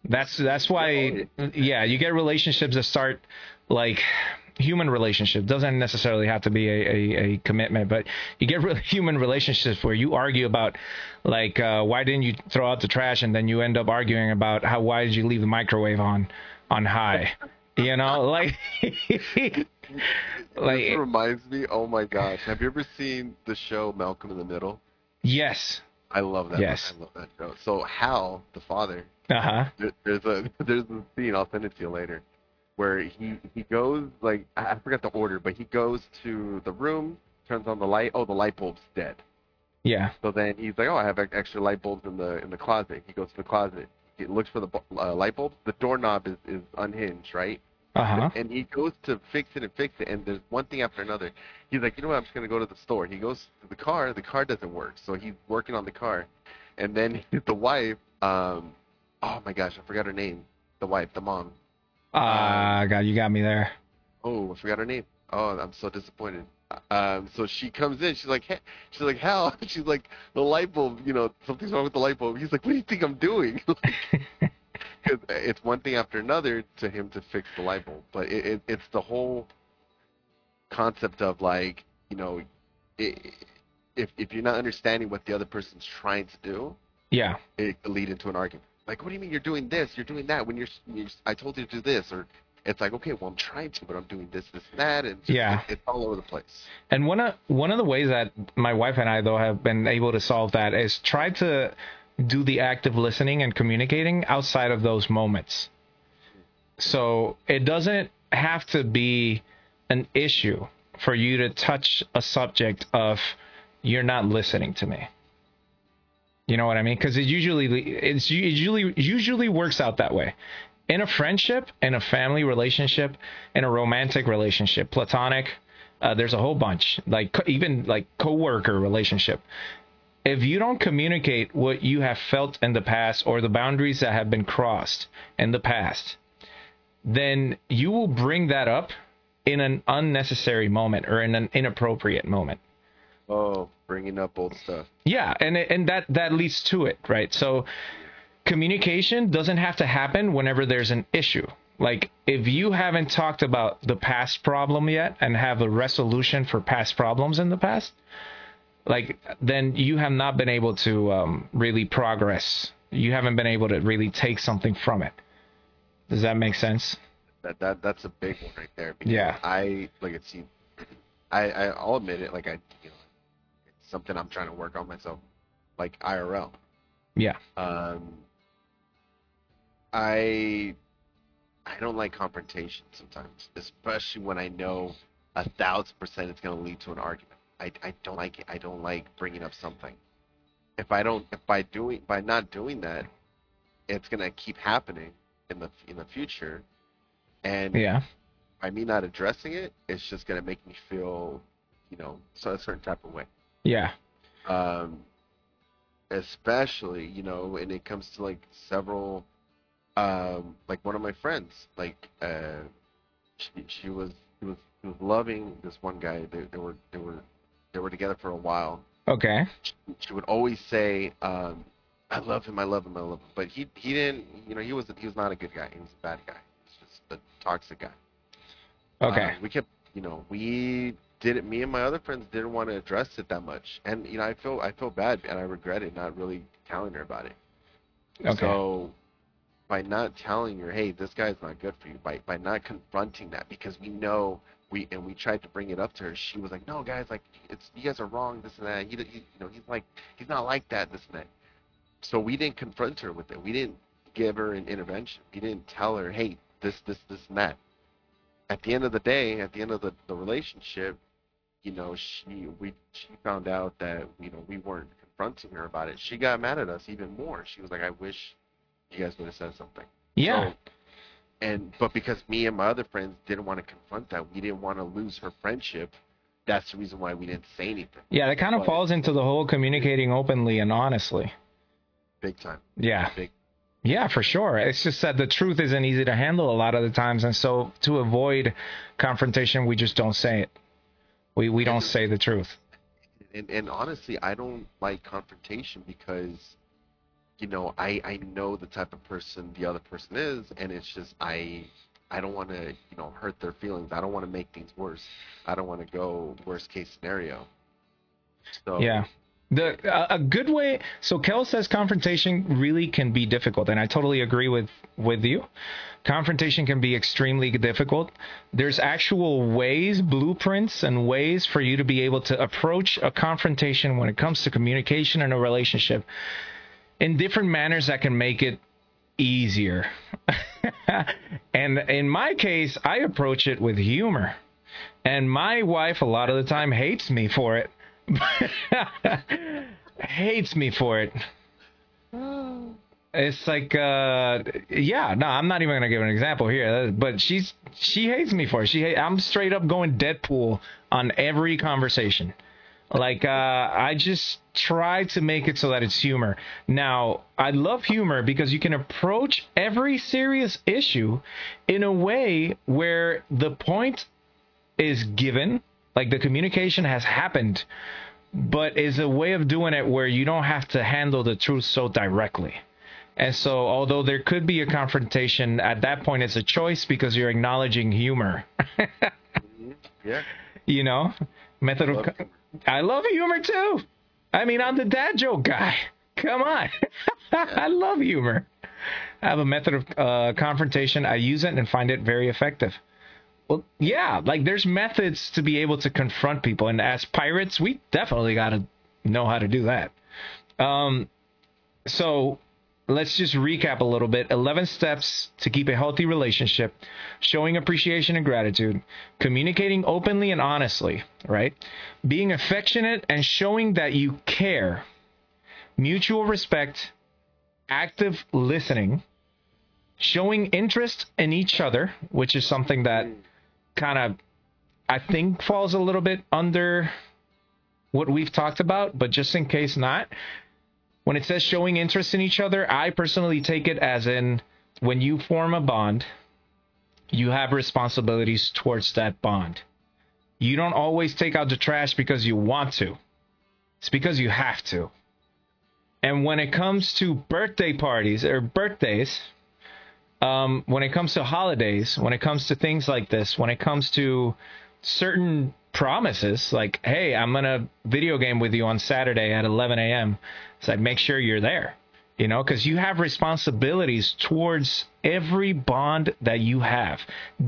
S1: that's that's why yeah you get relationships that start like human relationship doesn't necessarily have to be a, a, a commitment but you get (laughs) really human relationships where you argue about like uh, why didn't you throw out the trash and then you end up arguing about how why did you leave the microwave on on high you know (laughs) like (laughs)
S2: This reminds me. Oh my gosh, have you ever seen the show Malcolm in the Middle?
S1: yes
S2: I love that.
S1: Yes.
S2: I love that show. So Hal, the father,
S1: Uh huh.
S2: there, there's a there's a scene I'll send it to you later, where he he goes like I I forgot the order, but he goes to the room, turns on the light. Oh, the light bulb's dead.
S1: Yeah.
S2: So then he's like, oh, I have extra light bulbs in the in the closet. He goes to the closet. He looks for the uh, light bulbs. The doorknob is, is unhinged, right?
S1: Uh huh.
S2: And he goes to fix it and fix it, and there's one thing after another. He's like, you know what? I'm just gonna go to the store. He goes to the car. The car doesn't work, so he's working on the car, and then (laughs) the wife, um, oh my gosh, I forgot her name. The wife, the mom.
S1: Ah, God, you got me there.
S2: Oh, I forgot her name. Oh, I'm so disappointed. Um, so she comes in. She's like, hey, she's like, Hal. (laughs) She's like, the light bulb. You know, something's wrong with the light bulb. He's like, what do you think I'm doing? (laughs) Because (laughs) it's one thing after another to him to fix the light bulb, but it, it, it's the whole concept of like, you know, i if if you're not understanding what the other person's trying to do,
S1: Yeah.
S2: it lead into an argument. Like, what do you mean you're doing this? You're doing that when you're, you're I told you to do this, or it's like, okay, well, I'm trying to, but I'm doing this, this, and that, and just,
S1: Yeah.
S2: it- it's all over the place.
S1: And one of one of the ways that my wife and I though have been able to solve that is try to do the active listening and communicating outside of those moments. So it doesn't have to be an issue for you to touch a subject of you're not listening to me. You know what I mean? Because it usually it's it usually usually works out that way. In a friendship, in a family relationship, in a romantic relationship, platonic, uh, there's a whole bunch. Like even like coworker relationship. If you don't communicate what you have felt in the past or the boundaries that have been crossed in the past, then you will bring that up in an unnecessary moment or in an inappropriate moment.
S2: Oh, bringing up old stuff.
S1: Yeah, and and that that leads to it, right? So communication doesn't have to happen whenever there's an issue. Like if you haven't talked about the past problem yet and have a resolution for past problems in the past, like then you have not been able to um, really progress. You haven't been able to really take something from it. Does that make sense?
S2: That that that's a big one right there.
S1: Yeah.
S2: I like it. See, I, I'll admit it. Like I, you know, it's something I'm trying to work on myself. Like IRL.
S1: Yeah.
S2: Um, I I don't like confrontation sometimes, especially when I know a thousand percent it's going to lead to an argument. I, I don't like it. I don't like bringing up something. If I don't, if by doing by not doing that, it's going to keep happening in the in the future, and
S1: Yeah.
S2: by me not addressing it, it's just going to make me feel, you know, so a certain type of way
S1: Yeah.
S2: um, especially you know when it comes to like several um like one of my friends like uh she, she was she was she was loving this one guy they, they were they were they were together for a while
S1: Okay.
S2: she, she would always say um i love him i love him i love him but he he didn't you know he was he was not a good guy he was a bad guy he's just a toxic guy
S1: Okay.
S2: uh, we kept, you know, we didn't. Me and my other friends didn't want to address it that much, and you know, I feel I feel bad and I regret it not really telling her about it.
S1: Okay.
S2: So by not telling her, hey, this guy's not good for you, by by not confronting that, because we know we and we tried to bring it up to her, she was like, no, guys, like it's you guys are wrong, this and that. He, he you know, he's like he's not like that, this and that. So we didn't confront her with it. We didn't give her an intervention. We didn't tell her, hey, this, this, this, and that at the end of the day, at the end of the, the relationship, you know, she we she found out that you know we weren't confronting her about it. She got mad at us even more. She was like, "I wish you guys would have said something."
S1: Yeah.
S2: So, and but because me and my other friends didn't want to confront that, we didn't want to lose her friendship. That's the reason why we didn't say anything.
S1: Yeah, that kind of
S2: But-
S1: falls into the whole communicating openly and honestly.
S2: Big time.
S1: Yeah.
S2: Big.
S1: Yeah, for sure. It's just that the truth isn't easy to handle a lot of the times, and so to avoid confrontation, we just don't say it. We we don't say the truth.
S2: And and honestly, I don't like confrontation because, you know, I I know the type of person the other person is, and it's just I I don't want to you know hurt their feelings. I don't want to make things worse. I don't want to go worst case scenario. So
S1: Yeah. The a, a good way. So Kel says confrontation really can be difficult, and I totally agree with with you. Confrontation can be extremely difficult. There's actual ways, blueprints, and ways for you to be able to approach a confrontation when it comes to communication in a relationship in different manners that can make it easier. (laughs) and in my case, I approach it with humor. And my wife, a lot of the time, hates me for it. (laughs) hates me for it. It's like, uh, yeah, no, I'm not even gonna give an example here, but she's she hates me for it. She, I'm straight up going Deadpool on every conversation. Like, uh, I just try to make it so that it's humor. Now, I love humor because you can approach every serious issue in a way where the point is given, like the communication has happened, but is a way of doing it where you don't have to handle the truth so directly. And so, although there could be a confrontation, at that point it's a choice because you're acknowledging humor. (laughs)
S2: yeah.
S1: You know, method of.
S2: Love
S1: I love humor too. I mean, I'm the dad joke guy. (laughs) Come on. (laughs) I love humor. I have a method of uh, confrontation. I use it and find it very effective. Well, yeah, like there's methods to be able to confront people, and as pirates, we definitely got to know how to do that. Um, so let's just recap a little bit. 11 steps to keep a healthy relationship showing appreciation and gratitude communicating openly and honestly right? Being affectionate and showing that you care. Mutual respect active listening showing interest in each other which is something that kind of i think falls a little bit under what we've talked about but just in case not when it says showing interest in each other, I personally take it as in when you form a bond, you have responsibilities towards that bond. You don't always take out the trash because you want to, it's because you have to. And when it comes to birthday parties or birthdays, um, when it comes to holidays, when it comes to things like this, when it comes to certain promises, like, hey, I'm going to video game with you on Saturday at 11 a.m., it's like, make sure you're there, you know, because you have responsibilities towards every bond that you have.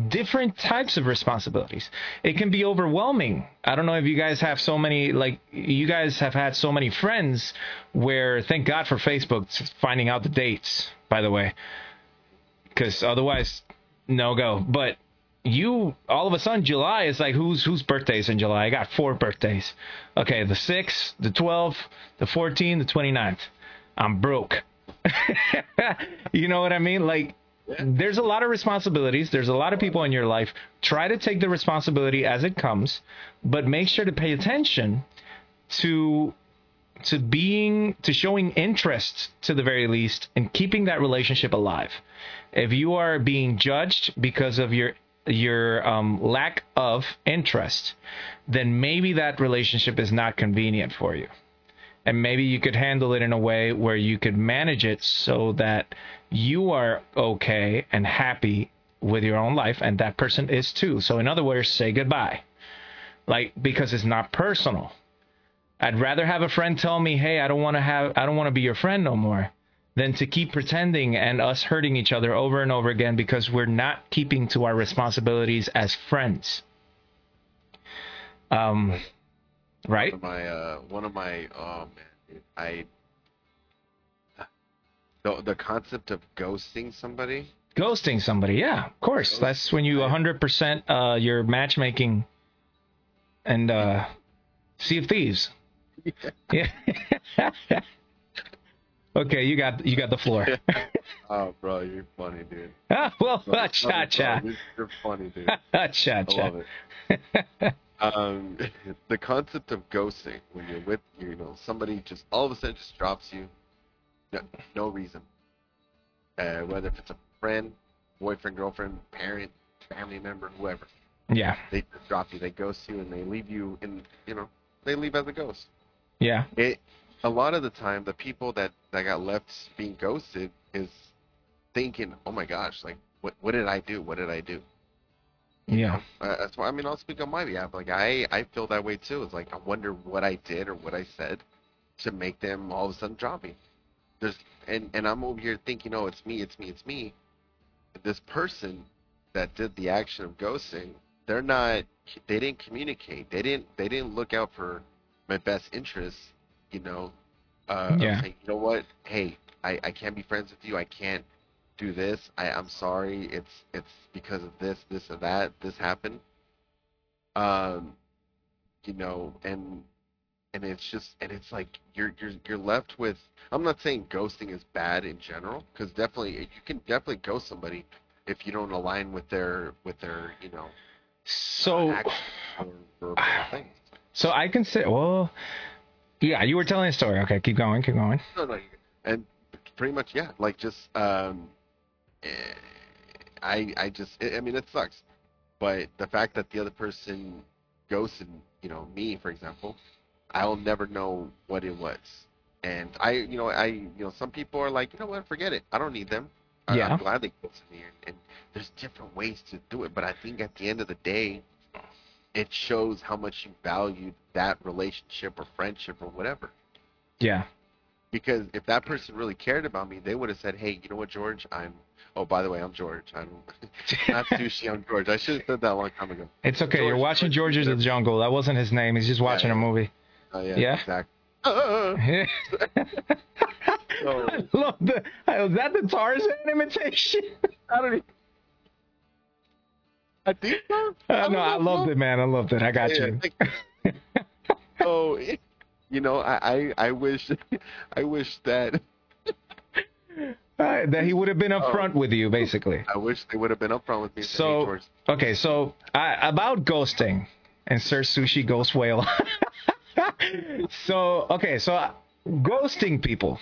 S1: Different types of responsibilities. It can be overwhelming. I don't know if you guys have so many, like, you guys have had so many friends where, thank God for Facebook finding out the dates, by the way, because otherwise, no go. But you all of a sudden July is like who's whose birthdays in July? I got four birthdays. Okay, the 6th, the 12th, the 14th, the 29th. I'm broke. (laughs) you know what I mean? Like there's a lot of responsibilities. There's a lot of people in your life. Try to take the responsibility as it comes, but make sure to pay attention to to being to showing interest to the very least and keeping that relationship alive. If you are being judged because of your your um, lack of interest, then maybe that relationship is not convenient for you. And maybe you could handle it in a way where you could manage it so that you are okay and happy with your own life and that person is too. So, in other words, say goodbye. Like, because it's not personal. I'd rather have a friend tell me, hey, I don't want to have, I don't want to be your friend no more than to keep pretending and us hurting each other over and over again because we're not keeping to our responsibilities as friends. Um, right?
S2: One of my, uh, one of my, oh man, I, the, the concept of ghosting somebody.
S1: Ghosting somebody, yeah, of course. That's when you 100% uh, your matchmaking and uh, Sea of Thieves. Yeah. (laughs) Okay, you got you got the floor. (laughs)
S2: oh, bro, you're funny, dude.
S1: ah, (laughs) well, cha cha.
S2: You're funny, dude.
S1: cha cha.
S2: I love it. um, the concept of ghosting when you're with you know somebody just all of a sudden just drops you, no, no reason. Uh, whether if it's a friend, boyfriend, girlfriend, parent, family member, whoever.
S1: Yeah.
S2: They just drop you. They ghost you, and they leave you in. You know, they leave as a ghost.
S1: Yeah.
S2: It a lot of the time the people that that got left being ghosted is thinking, "Oh my gosh, like what what did I do? What did I do?"
S1: Yeah.
S2: Uh, that's why I mean I'll speak on my behalf. Like I I feel that way too. It's like I wonder what I did or what I said to make them all of a sudden drop me. There's and and I'm over here thinking, oh, it's me, it's me, it's me. This person that did the action of ghosting, they're not. They didn't communicate. They didn't. They didn't look out for my best interests. You know. Uh,
S1: Yeah.
S2: saying, you know what? Hey, I I can't be friends with you. I can't do this. I I'm sorry. It's it's because of this, this or that. This happened. Um, you know, and and it's just and it's like you're you're you're left with I'm not saying ghosting is bad in general because definitely you can definitely ghost somebody if you don't align with their with their you know
S1: So,
S2: or, or things.
S1: So I can say, well, yeah, you were telling a story. Okay, keep going, keep going.
S2: No, no, and pretty much yeah, like just um, eh, I I just I mean it sucks, but the fact that the other person ghosted you know me for example, I'll never know what it was, and I you know I you know some people are like you know what forget it I don't need them. I-
S1: Yeah.
S2: I'm glad they ghosted me, and, and there's different ways to do it, but I think at the end of the day, it shows how much you valued that relationship or friendship or whatever
S1: Yeah,
S2: because if that person really cared about me, they would have said, "Hey, you know what, George? I'm. Oh, by the way, I'm George. I'm (laughs) not sushi. I'm George. I should have said that a long time ago.
S1: it's okay. You're watching
S2: George-
S1: George's of the Jungle. That wasn't his name. He's just watching a
S2: yeah.
S1: movie.
S2: Oh yeah,
S1: Yeah?
S2: exactly. Uh, (laughs) (laughs) so,
S1: Look, the, was that the Tarzan imitation?
S2: I don't. Even, I think so.
S1: Uh, no, I loved it, man. I loved it. I got
S2: Yeah,
S1: you.
S2: you. (laughs) so, you know, I, I, I wish, (laughs) I wish that, (laughs)
S1: Uh, that he would have been
S2: Oh.
S1: upfront with you, basically.
S2: I wish they would have been upfront with me.
S1: So- Okay, so uh, about ghosting and Sir Sushi Ghost Whale. so okay, so ghosting people.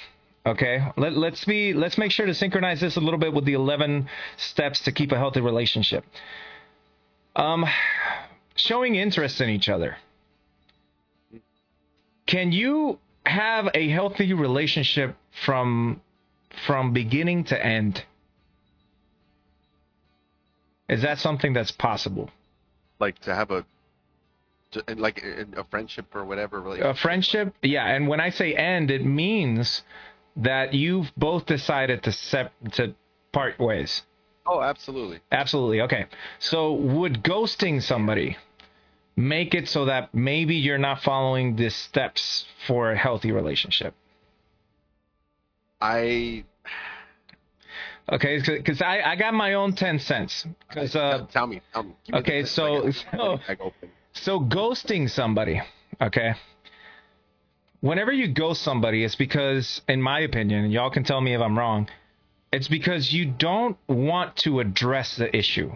S1: Okay, Let, let's be let's make sure to synchronize this a little bit with the eleven steps to keep a healthy relationship. Um, showing interest in each other. Can you have a healthy relationship from from beginning to end? Is that something that's possible?
S2: like to have a, to, like a, friendship or whatever. Really,
S1: A friendship? Yeah, and when I say end, it means that you've both decided to set to part ways.
S2: Oh, absolutely.
S1: Absolutely. Okay. So would ghosting somebody make it so that maybe you're not following the steps for a healthy relationship?
S2: I
S1: Okay, because I, I got my own 10 cents. 'Cause, uh,
S2: tell, tell me. Tell me. Give me
S1: okay, so- (laughs) so-
S2: open.
S1: So ghosting somebody, okay? Whenever you ghost somebody, it's because, in my opinion, and y'all can tell me if I'm wrong, it's because you don't want to address the issue.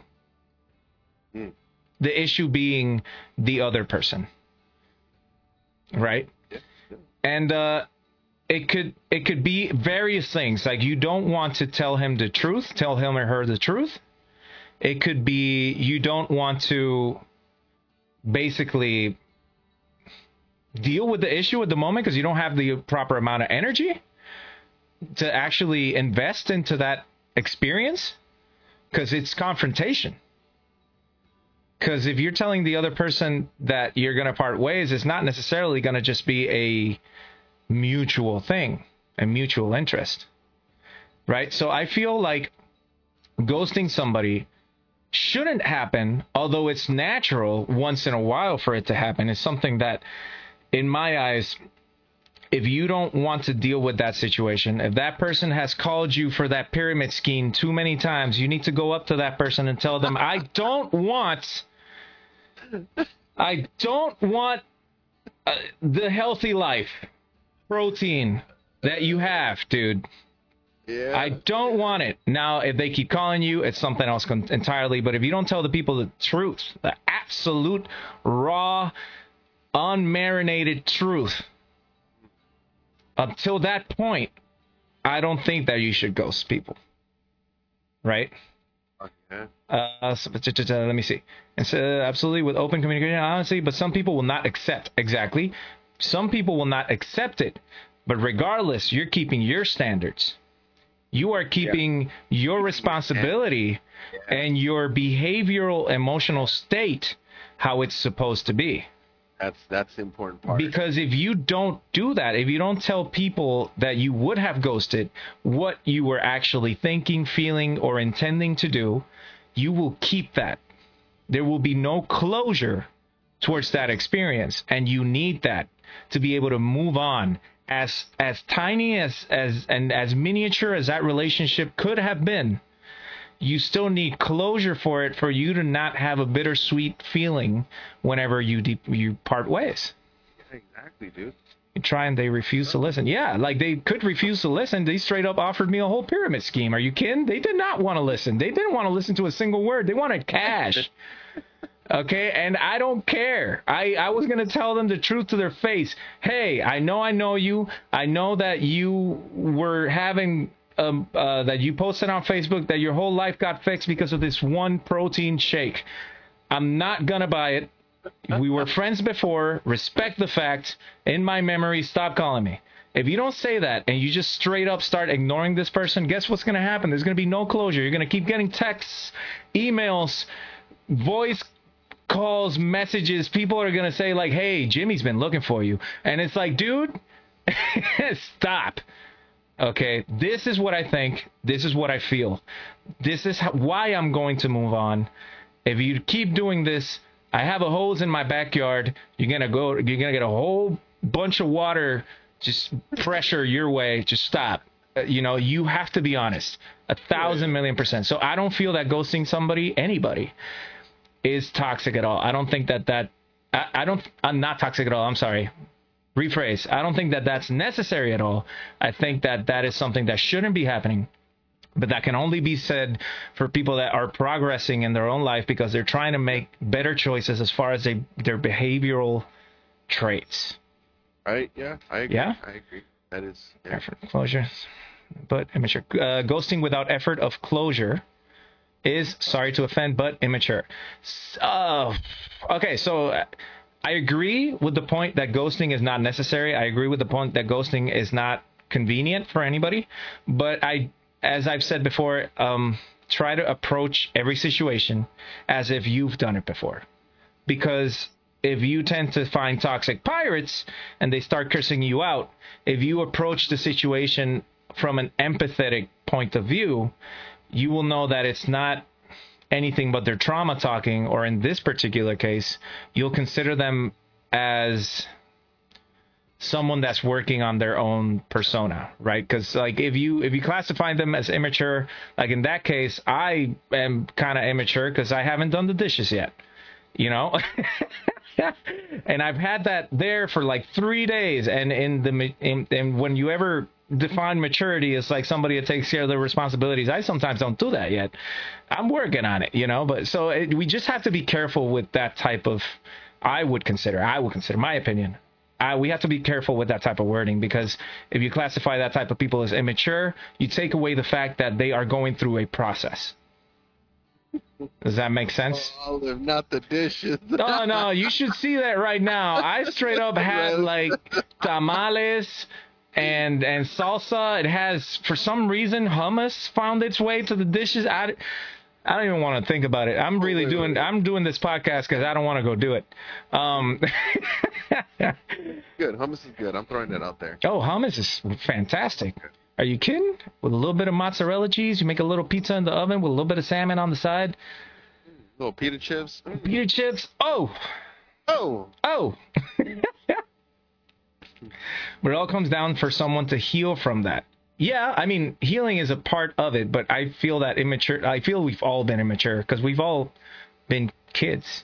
S2: Hmm.
S1: The issue being the other person. Right?
S2: Yeah, yeah.
S1: And uh it could it could be various things. Like you don't want to tell him the truth, tell him or her the truth. It could be you don't want to basically deal with the issue at the moment because you don't have the proper amount of energy to actually invest into that experience because it's confrontation. Because if you're telling the other person that you're going to part ways, it's not necessarily going to just be a mutual thing, a mutual interest. Right? So I feel like ghosting somebody shouldn't happen, although it's natural once in a while for it to happen. It's something that, in my eyes, if you don't want to deal with that situation, if that person has called you for that pyramid scheme too many times, you need to go up to that person and tell them, I don't want, I don't want uh, the healthy life protein that you have, dude.
S2: Yeah.
S1: I don't want it. Now, if they keep calling you, it's something else con- entirely. But if you don't tell the people the truth, the absolute, raw, unmarinated truth, until that point, I don't think that you should ghost people. Right?
S2: Okay.
S1: Uh, so- t- t- t- let me see. Uh, absolutely with open communication, honestly, but some people will not accept. Exactly. Some people will not accept it. But regardless, you're keeping your standards. You are keeping your responsibility and your behavioral emotional state how it's supposed to be.
S2: That's that's the important part.
S1: Because if you don't do that, if you don't tell people that you would have ghosted what you were actually thinking, feeling, or intending to do, you will keep that. There will be no closure towards that experience, and you need that to be able to move on. As as tiny as as and as miniature as that relationship could have been, you still need closure for it for you to not have a bittersweet feeling whenever you de- you part ways.
S2: Exactly, dude.
S1: You try and they refuse to listen. Yeah, like they could refuse to listen. They straight up offered me a whole pyramid scheme. Are you kidding? They did not want to listen. They didn't want to listen to a single word. They wanted cash. (laughs) Okay, and I don't care. I, I was going to tell them the truth to their face. Hey, I know I know you. I know that you were having um, uh, that you posted on Facebook that your whole life got fixed because of this one protein shake. I'm not going to buy it. We were (laughs) friends before. Respect the fact. In my memory, stop calling me. If you don't say that and you just straight up start ignoring this person, guess what's going to happen? There's going to be no closure. You're going to keep getting texts, emails, voice calls, messages, people are gonna say like, "Hey, Jimmy's been looking for you," and it's like, dude, (laughs) stop. Okay, this is what I think. This is what I feel. This is how, why I'm going to move on. If you keep doing this, I have a hose in my backyard. You're gonna go. You're gonna get a whole bunch of water, just pressure your way. Just stop. Uh, you know, you have to be honest. A thousand million percent. So I don't feel that ghosting somebody, anybody, is toxic at all. I don't think that that I, I don't I'm not toxic at all. I'm sorry. Rephrase. I don't think that that's necessary at all. I think that that is something that shouldn't be happening. But that can only be said for people that are progressing in their own life because they're trying to make better choices as far as they, their behavioral traits.
S2: Right? Yeah, I agree.
S1: Yeah?
S2: I agree. That is. Yeah.
S1: Effort closure, but immature. Uh, ghosting without effort of closure is sorry to offend, but immature. S- Uh, okay, so I agree with the point that ghosting is not necessary. I agree with the point that ghosting is not convenient for anybody. But I, as I've said before, um, try to approach every situation as if you've done it before, because if you tend to find toxic pirates and they start cursing you out, if you approach the situation from an empathetic point of view, you will know that it's not anything but their trauma talking, or in this particular case, you'll consider them as someone that's working on their own persona right? Because like if you if you classify them as immature like in that case i am kind of immature because i haven't done the dishes yet you know? (laughs) And i've had that there for like three days and in the in, and when you ever define maturity as like somebody that takes care of their responsibilities i sometimes don't do that yet i'm working on it you know but so it, we just have to be careful with that type of i would consider i would consider my opinion I, we have to be careful with that type of wording because if you classify that type of people as immature, you take away the fact that they are going through a process. Does that make sense? (laughs)
S2: Oh, Olive, not the dishes.
S1: No, no, you should see that right now. I straight up had (laughs) like tamales and and salsa. It has for some reason hummus found its way to the dishes. I, I don't even want to think about it. I'm really doing. I'm doing this podcast because I don't want to go do it. Um, (laughs)
S2: good. Hummus is good. I'm throwing that out there.
S1: oh, hummus is fantastic. Are you kidding? With a little bit of mozzarella cheese, you make a little pizza in the oven with a little bit of salmon on the side,
S2: Little pita chips. Mm.
S1: pita chips. Oh,
S2: Oh,
S1: Oh. (laughs) but it all comes down for someone to heal from that. Yeah, I mean, healing is a part of it, but I feel that immature. I feel we've all been immature because we've all been kids.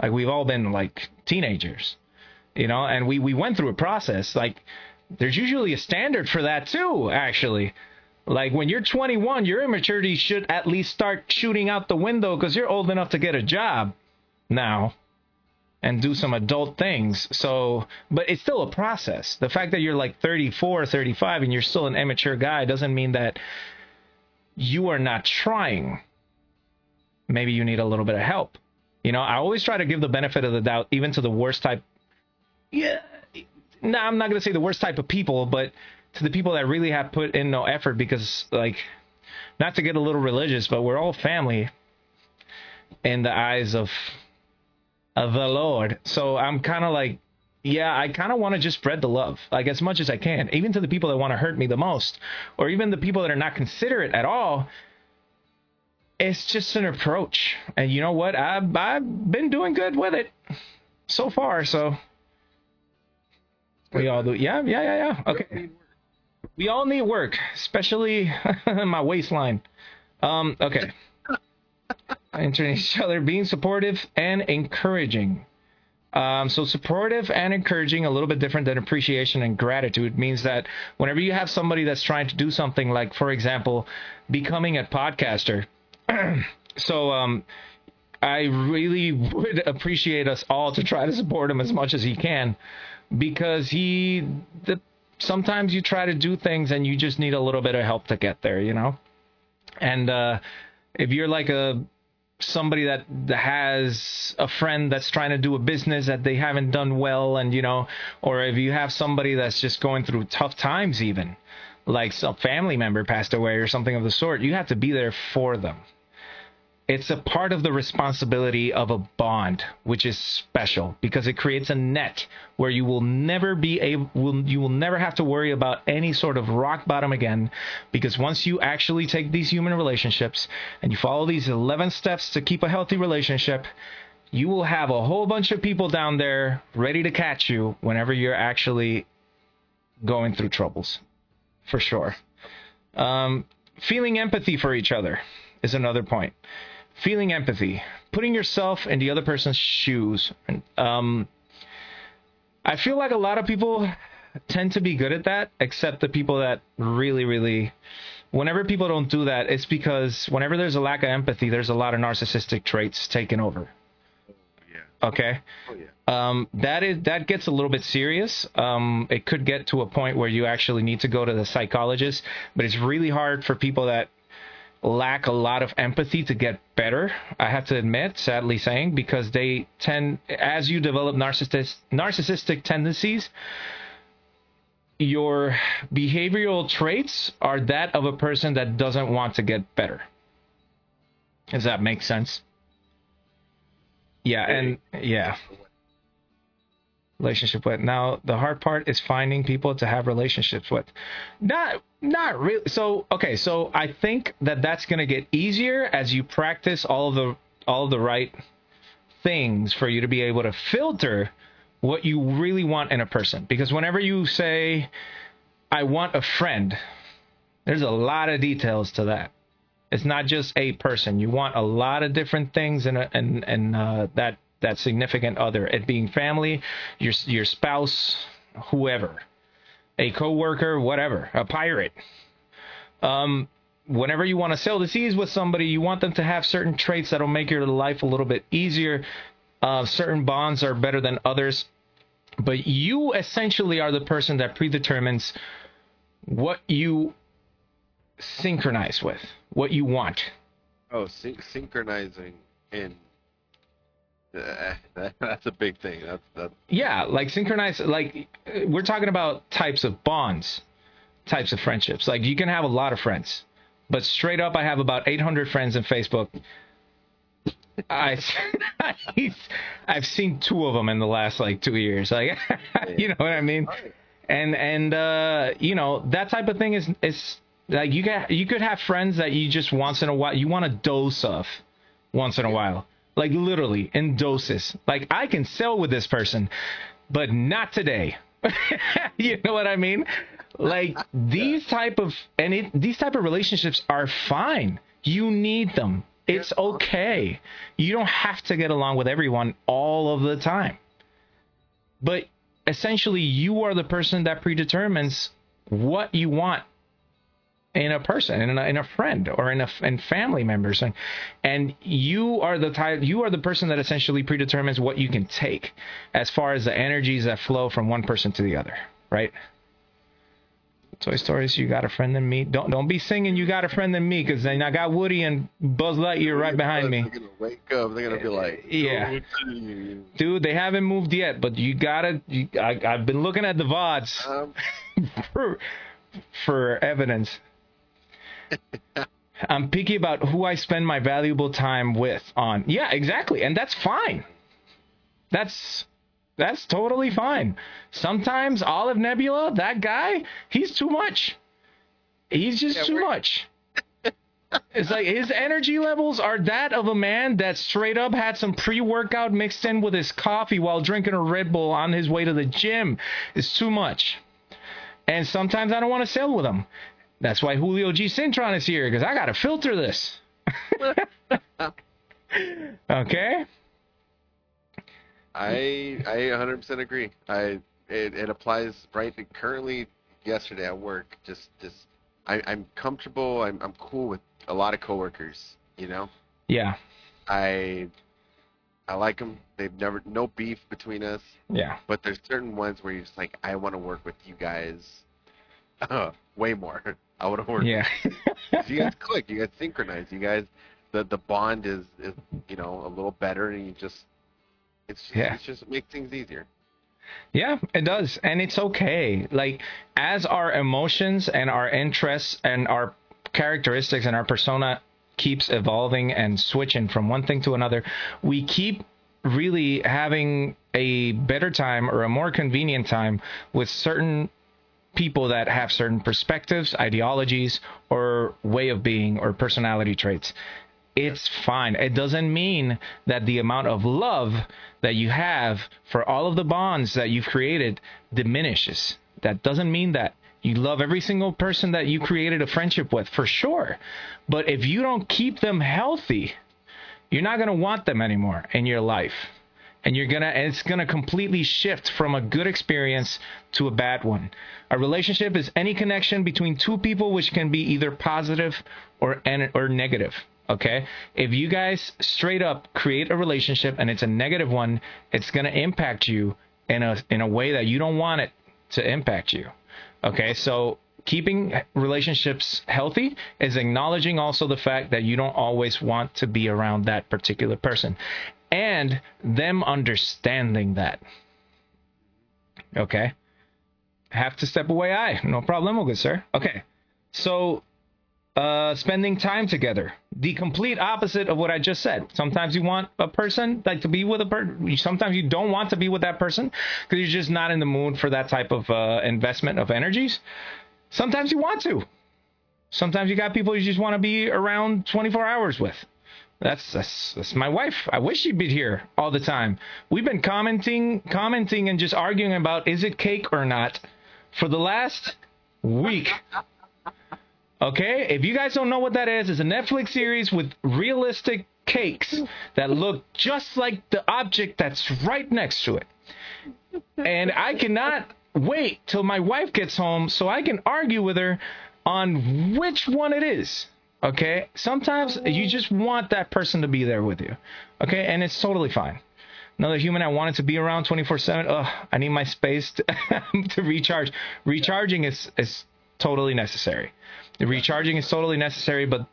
S1: Like we've all been like teenagers, you know, and we we went through a process. Like there's usually a standard for that too, actually. Like when you're 21, your immaturity should at least start shooting out the window because you're old enough to get a job now and do some adult things. So, but it's still a process. The fact that you're like 34 or 35 and you're still an immature guy doesn't mean that you are not trying. Maybe you need a little bit of help. You know, I always try to give the benefit of the doubt, even to the worst type. Yeah, no, I'm not going to say the worst type of people, but to the people that really have put in no effort because, like, not to get a little religious, but we're all family in the eyes of the Lord. So I'm kind of like, yeah, I kind of want to just spread the love, like as much as I can, even to the people that want to hurt me the most, or even the people that are not considerate at all. It's just an approach, and you know what? I've I've been doing good with it so far. So we all do. Yeah, yeah, yeah, yeah. Okay. We all need work, especially (laughs) my waistline. Um, okay. (laughs) Entering each other, being supportive and encouraging. Um, so supportive and encouraging, a little bit different than appreciation and gratitude, means that whenever you have somebody that's trying to do something, like for example, becoming a podcaster. (clears throat) so um, I really would appreciate us all to try to support him as much as he can, because he the sometimes you try to do things and you just need a little bit of help to get there, you know? And uh, if you're like a somebody that has a friend that's trying to do a business that they haven't done well and you know or if you have somebody that's just going through tough times even like some family member passed away or something of the sort you have to be there for them it's a part of the responsibility of a bond, which is special because it creates a net where you will never be able, you will never have to worry about any sort of rock bottom again. Because once you actually take these human relationships and you follow these 11 steps to keep a healthy relationship, you will have a whole bunch of people down there ready to catch you whenever you're actually going through troubles, for sure. Um, feeling empathy for each other is another point feeling empathy, putting yourself in the other person's shoes. Um, I feel like a lot of people tend to be good at that, except the people that really, really. Whenever people don't do that, it's because whenever there's a lack of empathy, there's a lot of narcissistic traits taken over.
S2: Yeah.
S1: Okay.
S2: Oh yeah.
S1: Um, that is that gets a little bit serious. Um, it could get to a point where you actually need to go to the psychologist, but it's really hard for people that lack a lot of empathy to get better. I have to admit, sadly saying, because they tend, as you develop narcissistic narcissistic tendencies, your behavioral traits are that of a person that doesn't want to get better. Does that make sense? Yeah, and yeah. Relationship with. Now the hard part is finding people to have relationships with. Not not really. So okay, so I think that that's going to get easier as you practice all of the all of the right things for you to be able to filter what you really want in a person. Because whenever you say, "I want a friend," there's a lot of details to that. It's not just a person. You want a lot of different things in a, and and uh, that that significant other. It being family, your your spouse, whoever a coworker, whatever, a pirate. Um, whenever you want to sail the seas with somebody, you want them to have certain traits that'll make your life a little bit easier. Uh, certain bonds are better than others, but you essentially are the person that predetermines what you synchronize with, what you want.
S2: Oh, syn- synchronizing in that, (laughs) that's a big thing. That's that.
S1: Yeah, like synchronize. Like we're talking about types of bonds, types of friendships. Like you can have a lot of friends, but straight up, I have about 800 friends in Facebook. I (laughs) I've seen two of them in the last like two years. Like (laughs) you know what I mean? And and uh, you know that type of thing is is like you get you could have friends that you just once in a while you want a dose of once in a while like literally in doses. Like I can sell with this person, but not today. (laughs) you know what I mean? Like these type of and it, these type of relationships are fine. You need them. It's okay. You don't have to get along with everyone all of the time. But essentially you are the person that predetermines what you want in a person, in a, in a friend, or in a in family members, and and you are the type, you are the person that essentially predetermines what you can take, as far as the energies that flow from one person to the other, right? Toy Stories, you got a friend in me. Don't don't be singing you got a friend in me because then I got Woody and Buzz Lightyear right behind me.
S2: They're gonna wake up. They're gonna be like,
S1: Yeah. Dude, they haven't moved yet, but you gotta. You, I, I've been looking at the vods
S2: Um, (laughs)
S1: for for evidence. I'm picky about who I spend my valuable time with on. Yeah, exactly. And that's fine. That's that's totally fine. Sometimes Olive Nebula, that guy, he's too much. He's just
S2: Yeah,
S1: too much. It's like his energy levels are that of a man that straight up had some pre-workout mixed in with his coffee while drinking a Red Bull on his way to the gym. It's too much. And sometimes I don't want to sail with him. That's why Julio G. Cintron is here because I got to filter this. (laughs) okay.
S2: I I 100% agree. I it, it applies right currently. Yesterday at work, just just I, I'm comfortable. I'm I'm cool with a lot of coworkers. You know,
S1: Yeah.
S2: I I like them. They've never no beef between us.
S1: Yeah.
S2: But there's certain ones where you're just like, I want to work with you guys. Uh, (laughs) way more. I would have work.
S1: Yeah. (laughs)
S2: you guys click. You guys synchronize. You guys, the the bond is is you know a little better, and you just it's just,
S1: Yeah.
S2: it's just makes things easier.
S1: Yeah, it does. And it's okay. Like, as our emotions and our interests and our characteristics and our persona keeps evolving and switching from one thing to another, we keep really having a better time or a more convenient time with certain people that have certain perspectives, ideologies, or way of being or personality traits. It's fine. It doesn't mean that the amount of love that you have for all of the bonds that you've created diminishes. That doesn't mean that. You love every single person that you created a friendship with, for sure. But if you don't keep them healthy, you're not going to want them anymore in your life and you're gonna and it's gonna completely shift from a good experience to a bad one. A relationship is any connection between two people which can be either positive or or negative okay? If you guys straight up create a relationship and it's a negative one it's gonna impact you in a in a way that you don't want it to impact you okay? So keeping relationships healthy is acknowledging also the fact that you don't always want to be around that particular person and them understanding that. Okay. Have to step away. I no problem, good sir. Okay. So, uh, spending time together, the complete opposite of what I just said. Sometimes you want a person like to be with a person. Sometimes you don't want to be with that person because you're just not in the mood for that type of uh, investment of energies. Sometimes you want to. Sometimes you got people you just want to be around 24 hours with. That's, that's that's my wife. I wish she'd be here all the time. We've been commenting, commenting, and just arguing about is it cake or not for the last week. Okay, if you guys don't know what that is, it's a Netflix series with realistic cakes that look just like the object that's right next to it. And I cannot wait till my wife gets home so I can argue with her on which one it is. Okay? Sometimes you just want that person to be there with you. Okay? And it's totally fine. Another human I wanted to be around 24 7. Ugh, I need my space to, (laughs) to recharge. Recharging is, is totally necessary. The recharging is totally necessary, but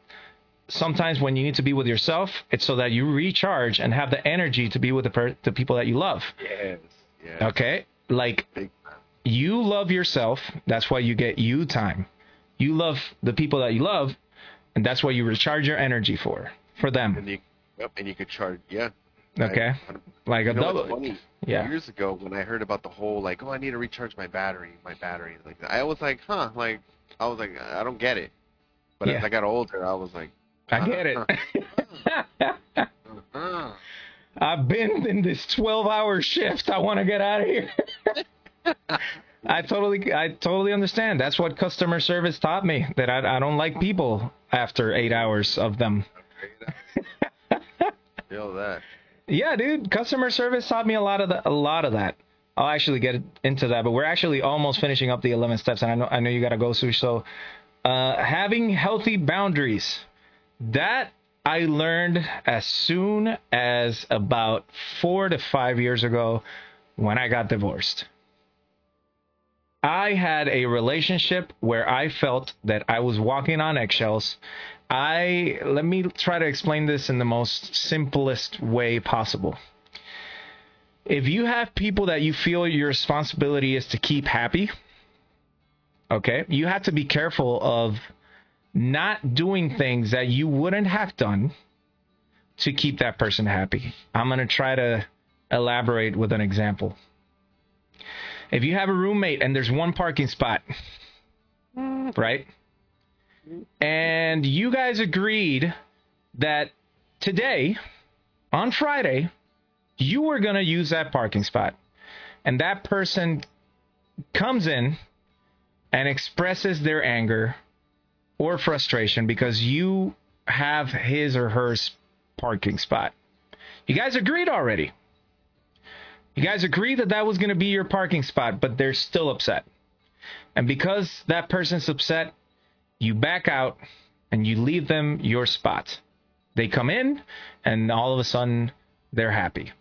S1: sometimes when you need to be with yourself, it's so that you recharge and have the energy to be with the, per- the people that you love.
S2: Yes. Yes.
S1: Okay? Like, you love yourself. That's why you get you time. You love the people that you love, and that's what you recharge your energy for for them.
S2: And you, yep, and you could charge. Yeah.
S1: Okay,
S2: I-
S1: like a
S2: know
S1: double. Yeah.
S2: Years ago, when I heard about the whole like, oh, I need to recharge my battery, my battery, like I was like, huh, like I was like, I don't get it. But
S1: Yeah.
S2: as I got older, I was like,
S1: I get it.
S2: uh, (laughs)
S1: I've been in this 12 hour shift. I want to get out of here. (laughs) I totally, I totally understand. That's what customer service taught me. That I, I don't like people after eight hours of them. (laughs)
S2: feel that.
S1: Yeah, dude, customer service taught me a lot of the, a lot of that. I'll actually get into that, but we're actually almost finishing up the 11 steps, and I know I know you gotta go, Sush. So, uh, having healthy boundaries, that I learned as soon as about four to five years ago when I got divorced. I had a relationship where I felt that I was walking on eggshells. I let me try to explain this in the most simplest way possible. If you have people that you feel your responsibility is to keep happy, okay, you have to be careful of not doing things that you wouldn't have done to keep that person happy. I'm going to try to elaborate with an example. If you have a roommate and there's one parking spot, right? And you guys agreed that today, on Friday, you were going to use that parking spot. And that person comes in and expresses their anger or frustration because you have his or her parking spot. You guys agreed already. You guys agree that that was going to be your parking spot, but they're still upset. And because that person's upset, you back out and you leave them your spot. They come in and all of a sudden they're happy.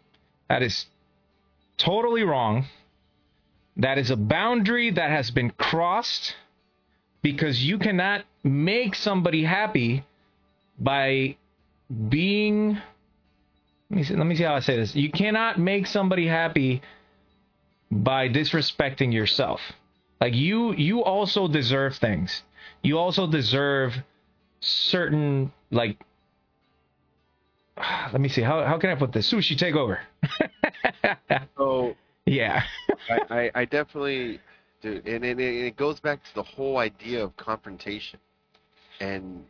S1: That is totally wrong. That is a boundary that has been crossed because you cannot make somebody happy by being let me see, let me see how I say this. You cannot make somebody happy by disrespecting yourself. Like you you also deserve things. You also deserve certain like (sighs) let me see how how can I put this? Sushi take over. (laughs)
S2: so
S1: yeah.
S2: I, I, I definitely do and, and it, it goes back to the whole idea of confrontation and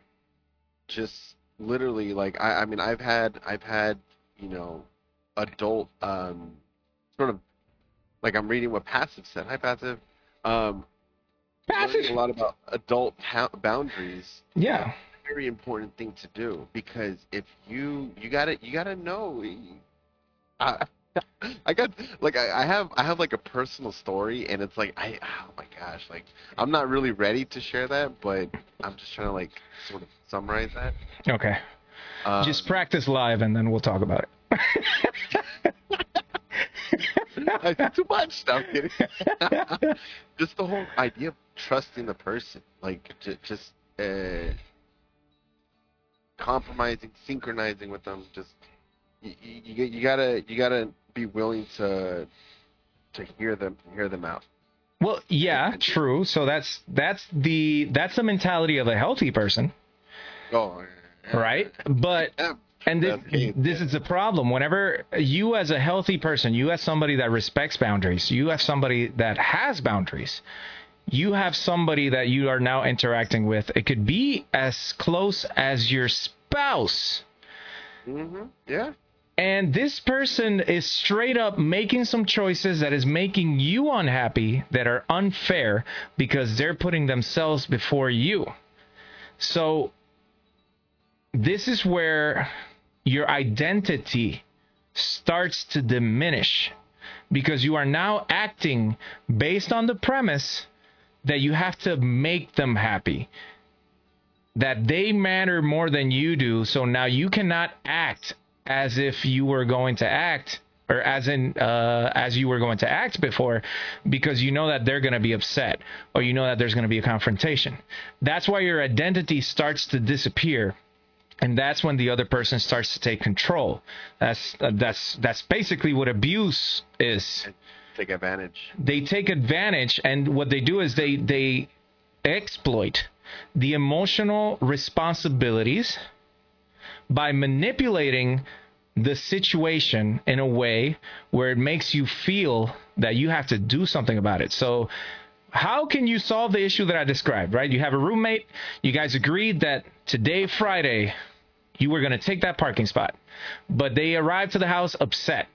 S2: just literally like I, I mean I've had I've had you know adult um sort of like I'm reading what passive said. Hi passive. Um
S1: passive
S2: a lot about adult ha- boundaries.
S1: Yeah.
S2: Very important thing to do because if you you gotta you gotta know. I, (laughs) I got like I, I have I have like a personal story and it's like I oh my gosh like I'm not really ready to share that but I'm just trying to like sort of summarize that.
S1: Okay. Um, just practice live and then we'll talk about it. (laughs)
S2: Too much. No, I'm kidding. (laughs) just the whole idea of trusting the person, like j- just uh, compromising, synchronizing with them. Just you, you, you gotta you gotta be willing to to hear them hear them out.
S1: Well, yeah, true. So that's that's the that's the mentality of a healthy person.
S2: Oh,
S1: yeah. Right. But and this, this is a problem. Whenever you, as a healthy person, you as somebody that respects boundaries, you as somebody that has boundaries, you have somebody that you are now interacting with. It could be as close as your spouse.
S2: Mm-hmm. Yeah.
S1: And this person is straight up making some choices that is making you unhappy that are unfair because they're putting themselves before you. So, this is where your identity starts to diminish because you are now acting based on the premise that you have to make them happy that they matter more than you do. So now you cannot act as if you were going to act or as in uh, as you were going to act before because you know that they're going to be upset or you know that there's going to be a confrontation. That's why your identity starts to disappear and that's when the other person starts to take control. That's uh, that's that's basically what abuse is.
S2: Take advantage.
S1: They take advantage and what they do is they they exploit the emotional responsibilities by manipulating the situation in a way where it makes you feel that you have to do something about it. So, how can you solve the issue that I described, right? You have a roommate, you guys agreed that today, Friday, you were going to take that parking spot, but they arrived to the house upset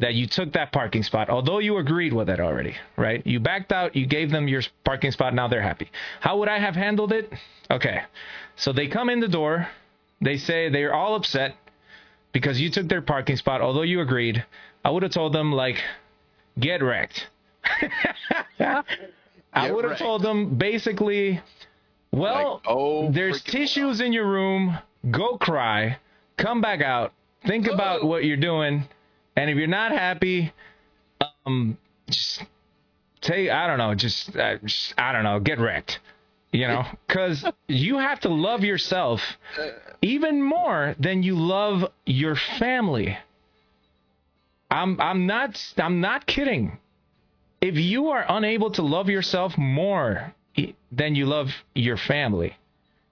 S1: that you took that parking spot, although you agreed with it already, right? You backed out, you gave them your parking spot, now they're happy. How would I have handled it? Okay. So they come in the door, they say they're all upset because you took their parking spot, although you agreed. I would have told them, like, get wrecked. (laughs) (laughs) I would have told them basically, well, like, oh, there's tissues in your room. Go cry. Come back out. Think about what you're doing. And if you're not happy, um, just take, I don't know, just, uh, just I don't know, get wrecked you know (laughs) because you have to love yourself even more than you love your family i'm i'm not i'm not kidding if you are unable to love yourself more than you love your family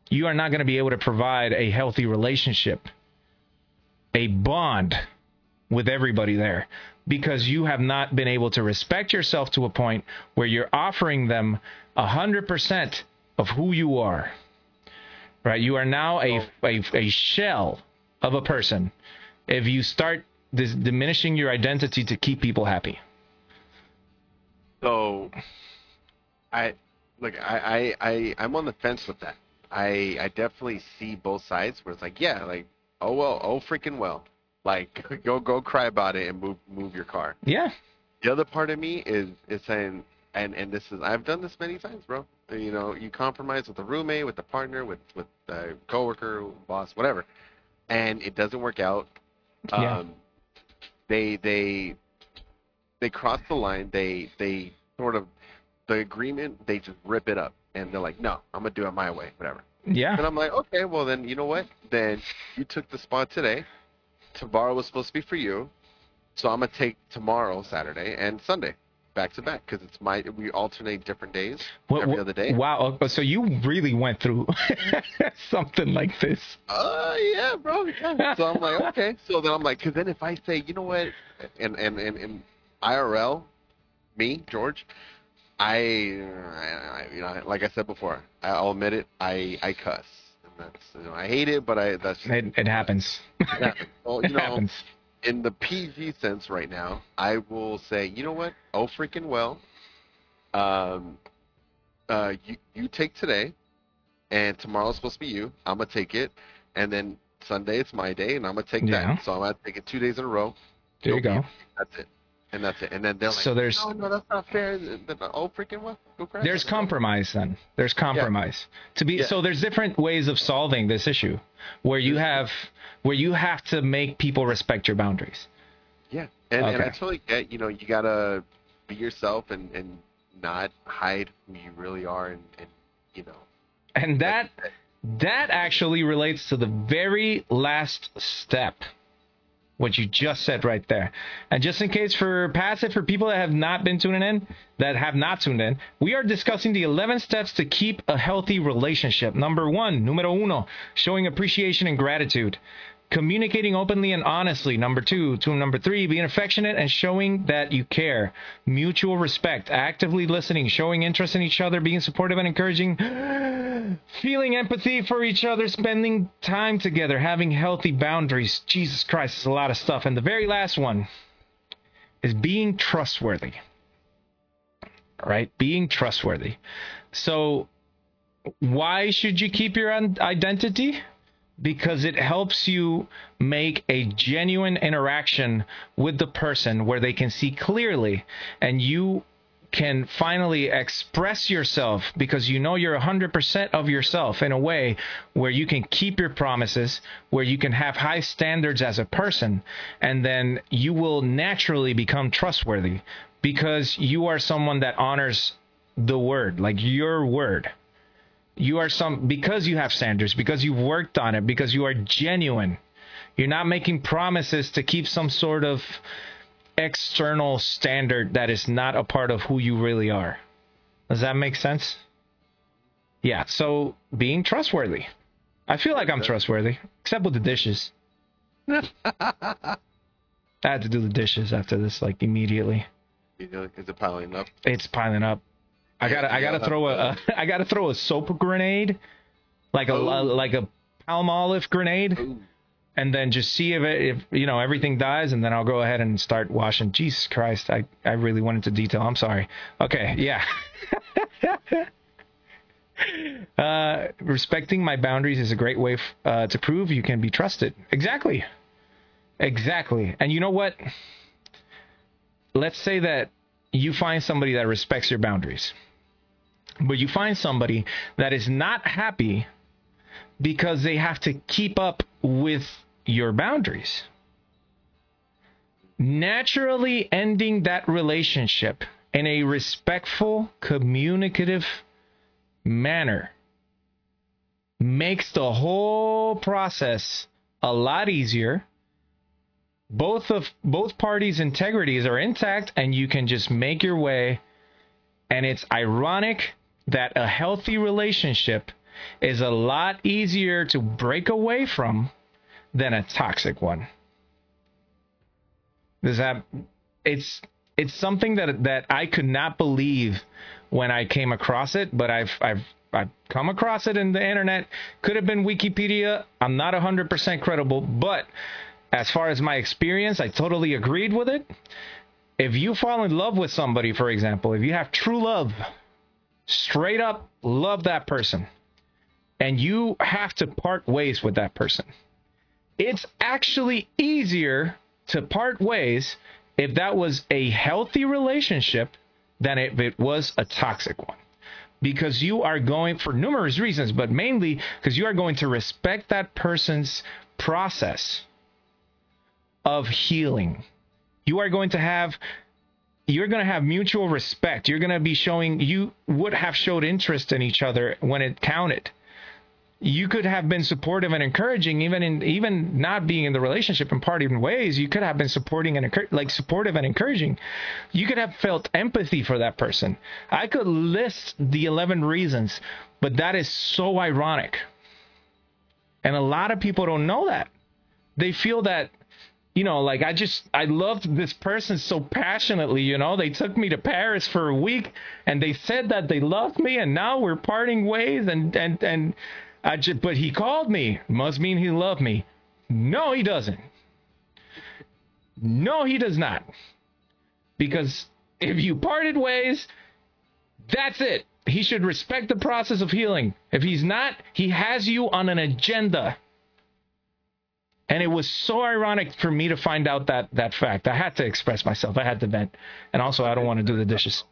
S1: you are not going to be able to provide a healthy relationship a bond with everybody there because you have not been able to respect yourself to a point where you're offering them 100% of who you are. Right? You are now a, a, a shell of a person if you start this diminishing your identity to keep people happy.
S2: So, I look. I I, I I'm on the fence with that. I I definitely see both sides where it's like, yeah, like oh well, oh freaking well, like (laughs) go go cry about it and move move your car.
S1: Yeah.
S2: The other part of me is is saying, and and this is I've done this many times, bro. You know, you compromise with a roommate, with a partner, with with a coworker, boss, whatever, and it doesn't work out.
S1: Yeah.
S2: Um, they they they cross the line. They they sort of the agreement. They just rip it up, and they're like, "No, I'm gonna do it my way, whatever."
S1: Yeah.
S2: And I'm like, "Okay, well then, you know what? Then you took the spot today. Tomorrow was supposed to be for you, so I'm gonna take tomorrow, Saturday, and Sunday, back to back, because it's my we alternate different days
S1: What-
S2: every
S1: what-
S2: other day.
S1: Wow. oh, So you really went through (laughs) something like this.
S2: Uh, yeah, bro. Yeah. So I'm like, okay. So then I'm like, because then if I say, you know what, and and and, and IRL, me, George, I, I, you know, like I said before, I'll admit it, I I cuss, and that's you know, I hate it, but I that's just,
S1: It, it happens. (laughs)
S2: it happens. Well,
S1: It
S2: know,
S1: happens.
S2: in the PG sense right now, I will say, you know what? Oh, freaking well. Um, uh, you you take today, and tomorrow's supposed to be you. I'm gonna take it, and then Sunday it's my day, and I'm gonna take
S1: Yeah.
S2: that. So I'm gonna take it two days in a row.
S1: There you go.
S2: That's it, and that's it. And then they're like,
S1: So there's-
S2: no, no, that's not fair. Oh, freaking crash.
S1: There's compromise then. There's compromise. To be
S2: Yeah.
S1: so there's different ways of solving this issue where you mm-hmm. have where you have to make people respect your boundaries.
S2: Yeah, and, and I totally get. You know, you gotta be yourself and and not hide who you really are, and and you know.
S1: And that that actually relates to the very last step. What you just said right there. And just in case for passive, for people that have not been tuning in, that have not tuned in, we are discussing the 11 steps to keep a healthy relationship. Number one, numero uno, showing appreciation and gratitude. Communicating openly and honestly. Number two. To number three, being affectionate and showing that you care. Mutual respect. Actively listening. Showing interest in each other. Being supportive and encouraging. (gasps) Feeling empathy for each other. Spending time together. Having healthy boundaries. Jesus Christ, it's a lot of stuff. And the very last one is being trustworthy. All right? Being trustworthy. So, why should you keep your identity? Because it helps you make a genuine interaction with the person where they can see clearly and you can finally express yourself because you know you're 100% of yourself in a way where you can keep your promises, where you can have high standards as a person, and then you will naturally become trustworthy because you are someone that honors the word, like your word you are some because you have standards because you've worked on it because you are genuine you're not making promises to keep some sort of external standard that is not a part of who you really are. Does that make sense? Yeah so being trustworthy. I feel like i'm trustworthy except with the dishes. (laughs) I had to do the dishes after this like immediately.
S2: You know, is it piling up?
S1: it's piling up. I gotta, I gotta throw a, (laughs) I gotta throw a soap grenade, like a, like a Palmolive grenade,
S2: Ooh.
S1: and then just see if it, if you know everything dies, and then I'll go ahead and start washing. Jesus Christ, I, I really went into detail. I'm sorry. Okay, yeah. (laughs) uh, respecting my boundaries is a great way f- uh, to prove you can be trusted. Exactly, exactly. And you know what? Let's say that you find somebody that respects your boundaries but you find somebody that is not happy because they have to keep up with your boundaries. Naturally ending that relationship in a respectful, communicative manner makes the whole process a lot easier. Both of both parties' integrities are intact and you can just make your way and it's ironic that a healthy relationship is a lot easier to break away from than a toxic one. Does that it's it's something that that I could not believe when I came across it, but I've I've I've come across it in the internet. Could have been Wikipedia. I'm not 100% credible, but as far as my experience, I totally agreed with it. If you fall in love with somebody, for example, if you have true love, straight up love that person, and you have to part ways with that person, it's actually easier to part ways if that was a healthy relationship than if it was a toxic one. Because you are going, for numerous reasons, but mainly because you are going to respect that person's process of healing. You are going to have you're going to have mutual respect. You're going to be showing you would have showed interest in each other when it counted. You could have been supportive and encouraging even in even not being in the relationship in parting ways. You could have been supporting and like supportive and encouraging. You could have felt empathy for that person. I could list the 11 reasons but that is so ironic. And a lot of people don't know that. They feel that you know, like I just I loved this person so passionately, you know. They took me to Paris for a week and they said that they loved me and now we're parting ways and and and I just, but he called me. Must mean he loved me. No, he doesn't. No, he does not. Because if you parted ways, that's it. He should respect the process of healing. If he's not, he has you on an agenda. And it was so ironic for me to find out that that fact. I had to express myself. I had to vent. And also I don't want to do the dishes.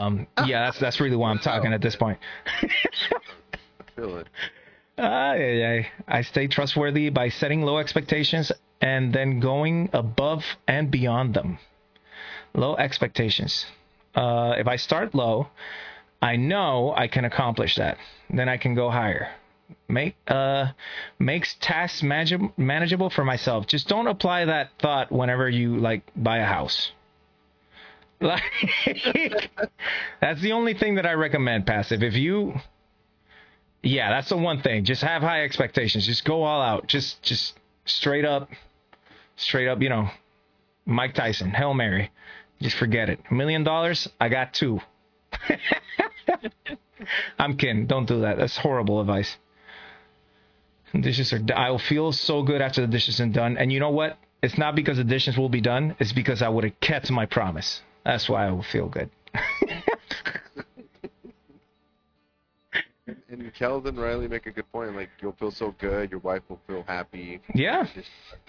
S1: Um, yeah, that's that's really why I'm talking at this point. feel it. Ah, yeah, yeah. I stay trustworthy by setting low expectations and then going above and beyond them. Low expectations. Uh, if I start low, I know I can accomplish that. Then I can go higher. Make uh makes tasks manage- manageable for myself. Just don't apply that thought whenever you like buy a house. (laughs) Like that's the only thing that I recommend passive. If you yeah, that's the one thing. Just have high expectations. Just go all out. Just just straight up, straight up. You know, Mike Tyson, Hail Mary. Just forget it. A million dollars, I got two. (laughs) I'm kidding. Don't do that. That's horrible advice. Dishes are. I'll feel so good after the dishes are done. And you know what? It's not because the dishes will be done. It's because I would have kept my promise. That's why I will feel good. (laughs)
S2: and Kels and Riley make a good point. Like you'll feel so good, your wife will feel happy.
S1: Yeah.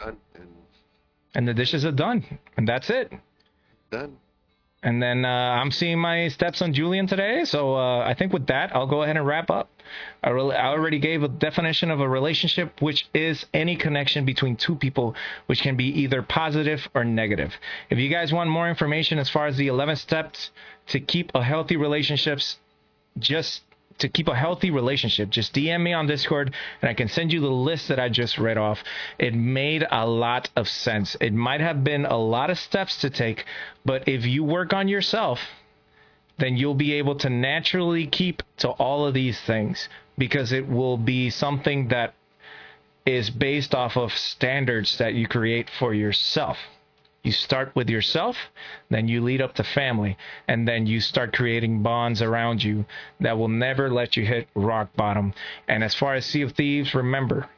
S2: and,
S1: and the dishes are done, and that's it.
S2: Done.
S1: And then uh, I'm seeing my stepson Julian today, so uh, I think with that I'll go ahead and wrap up. I, re- I already gave a definition of a relationship, which is any connection between two people, which can be either positive or negative. If you guys want more information as far as the 11 steps to keep a healthy relationships, just to keep a healthy relationship, just DM me on Discord and I can send you the list that I just read off. It made a lot of sense. It might have been a lot of steps to take, but if you work on yourself, then you'll be able to naturally keep to all of these things because it will be something that is based off of standards that you create for yourself. You start with yourself, then you lead up to family, and then you start creating bonds around you that will never let you hit rock bottom. And as far as Sea of Thieves, remember,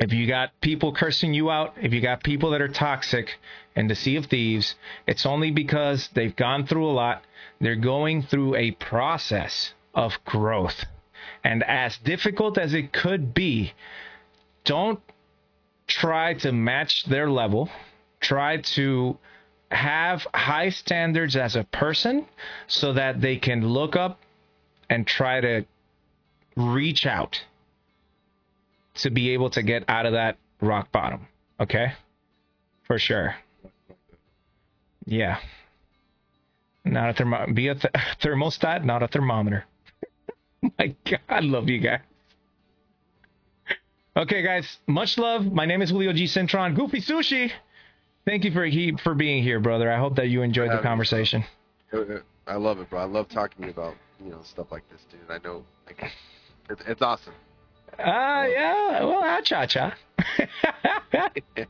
S1: if you got people cursing you out, if you got people that are toxic in the Sea of Thieves, it's only because they've gone through a lot. They're going through a process of growth. And as difficult as it could be, don't try to match their level try to have high standards as a person so that they can look up and try to reach out to be able to get out of that rock bottom. Okay? For sure. Yeah. Not a thermo be a th- (laughs) thermostat, not a thermometer. (laughs) My God, I love you guys. Okay, guys, much love. My name is Julio G. Cintron, Goofy Sushi. Thank you for he, for being here, brother. I hope that you enjoyed the conversation.
S2: I love it, bro. I love talking about you know stuff like this, dude. I know like, it's, it's awesome.
S1: Ah, uh, yeah. Well, ah, cha cha. (laughs)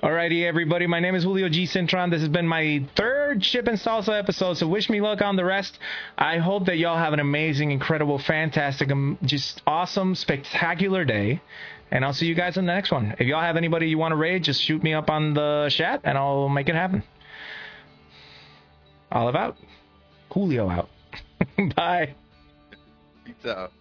S1: Alrighty, everybody. My name is Julio G. Cintron. This has been my third Ship and Salsa episode, so wish me luck on the rest. I hope that y'all have an amazing, incredible, fantastic, um, just awesome, spectacular day. And I'll see you guys in the next one. If y'all have anybody you want to raid, just shoot me up on the chat and I'll make it happen. Olive out. Julio out. (laughs) Bye.
S2: Peace out.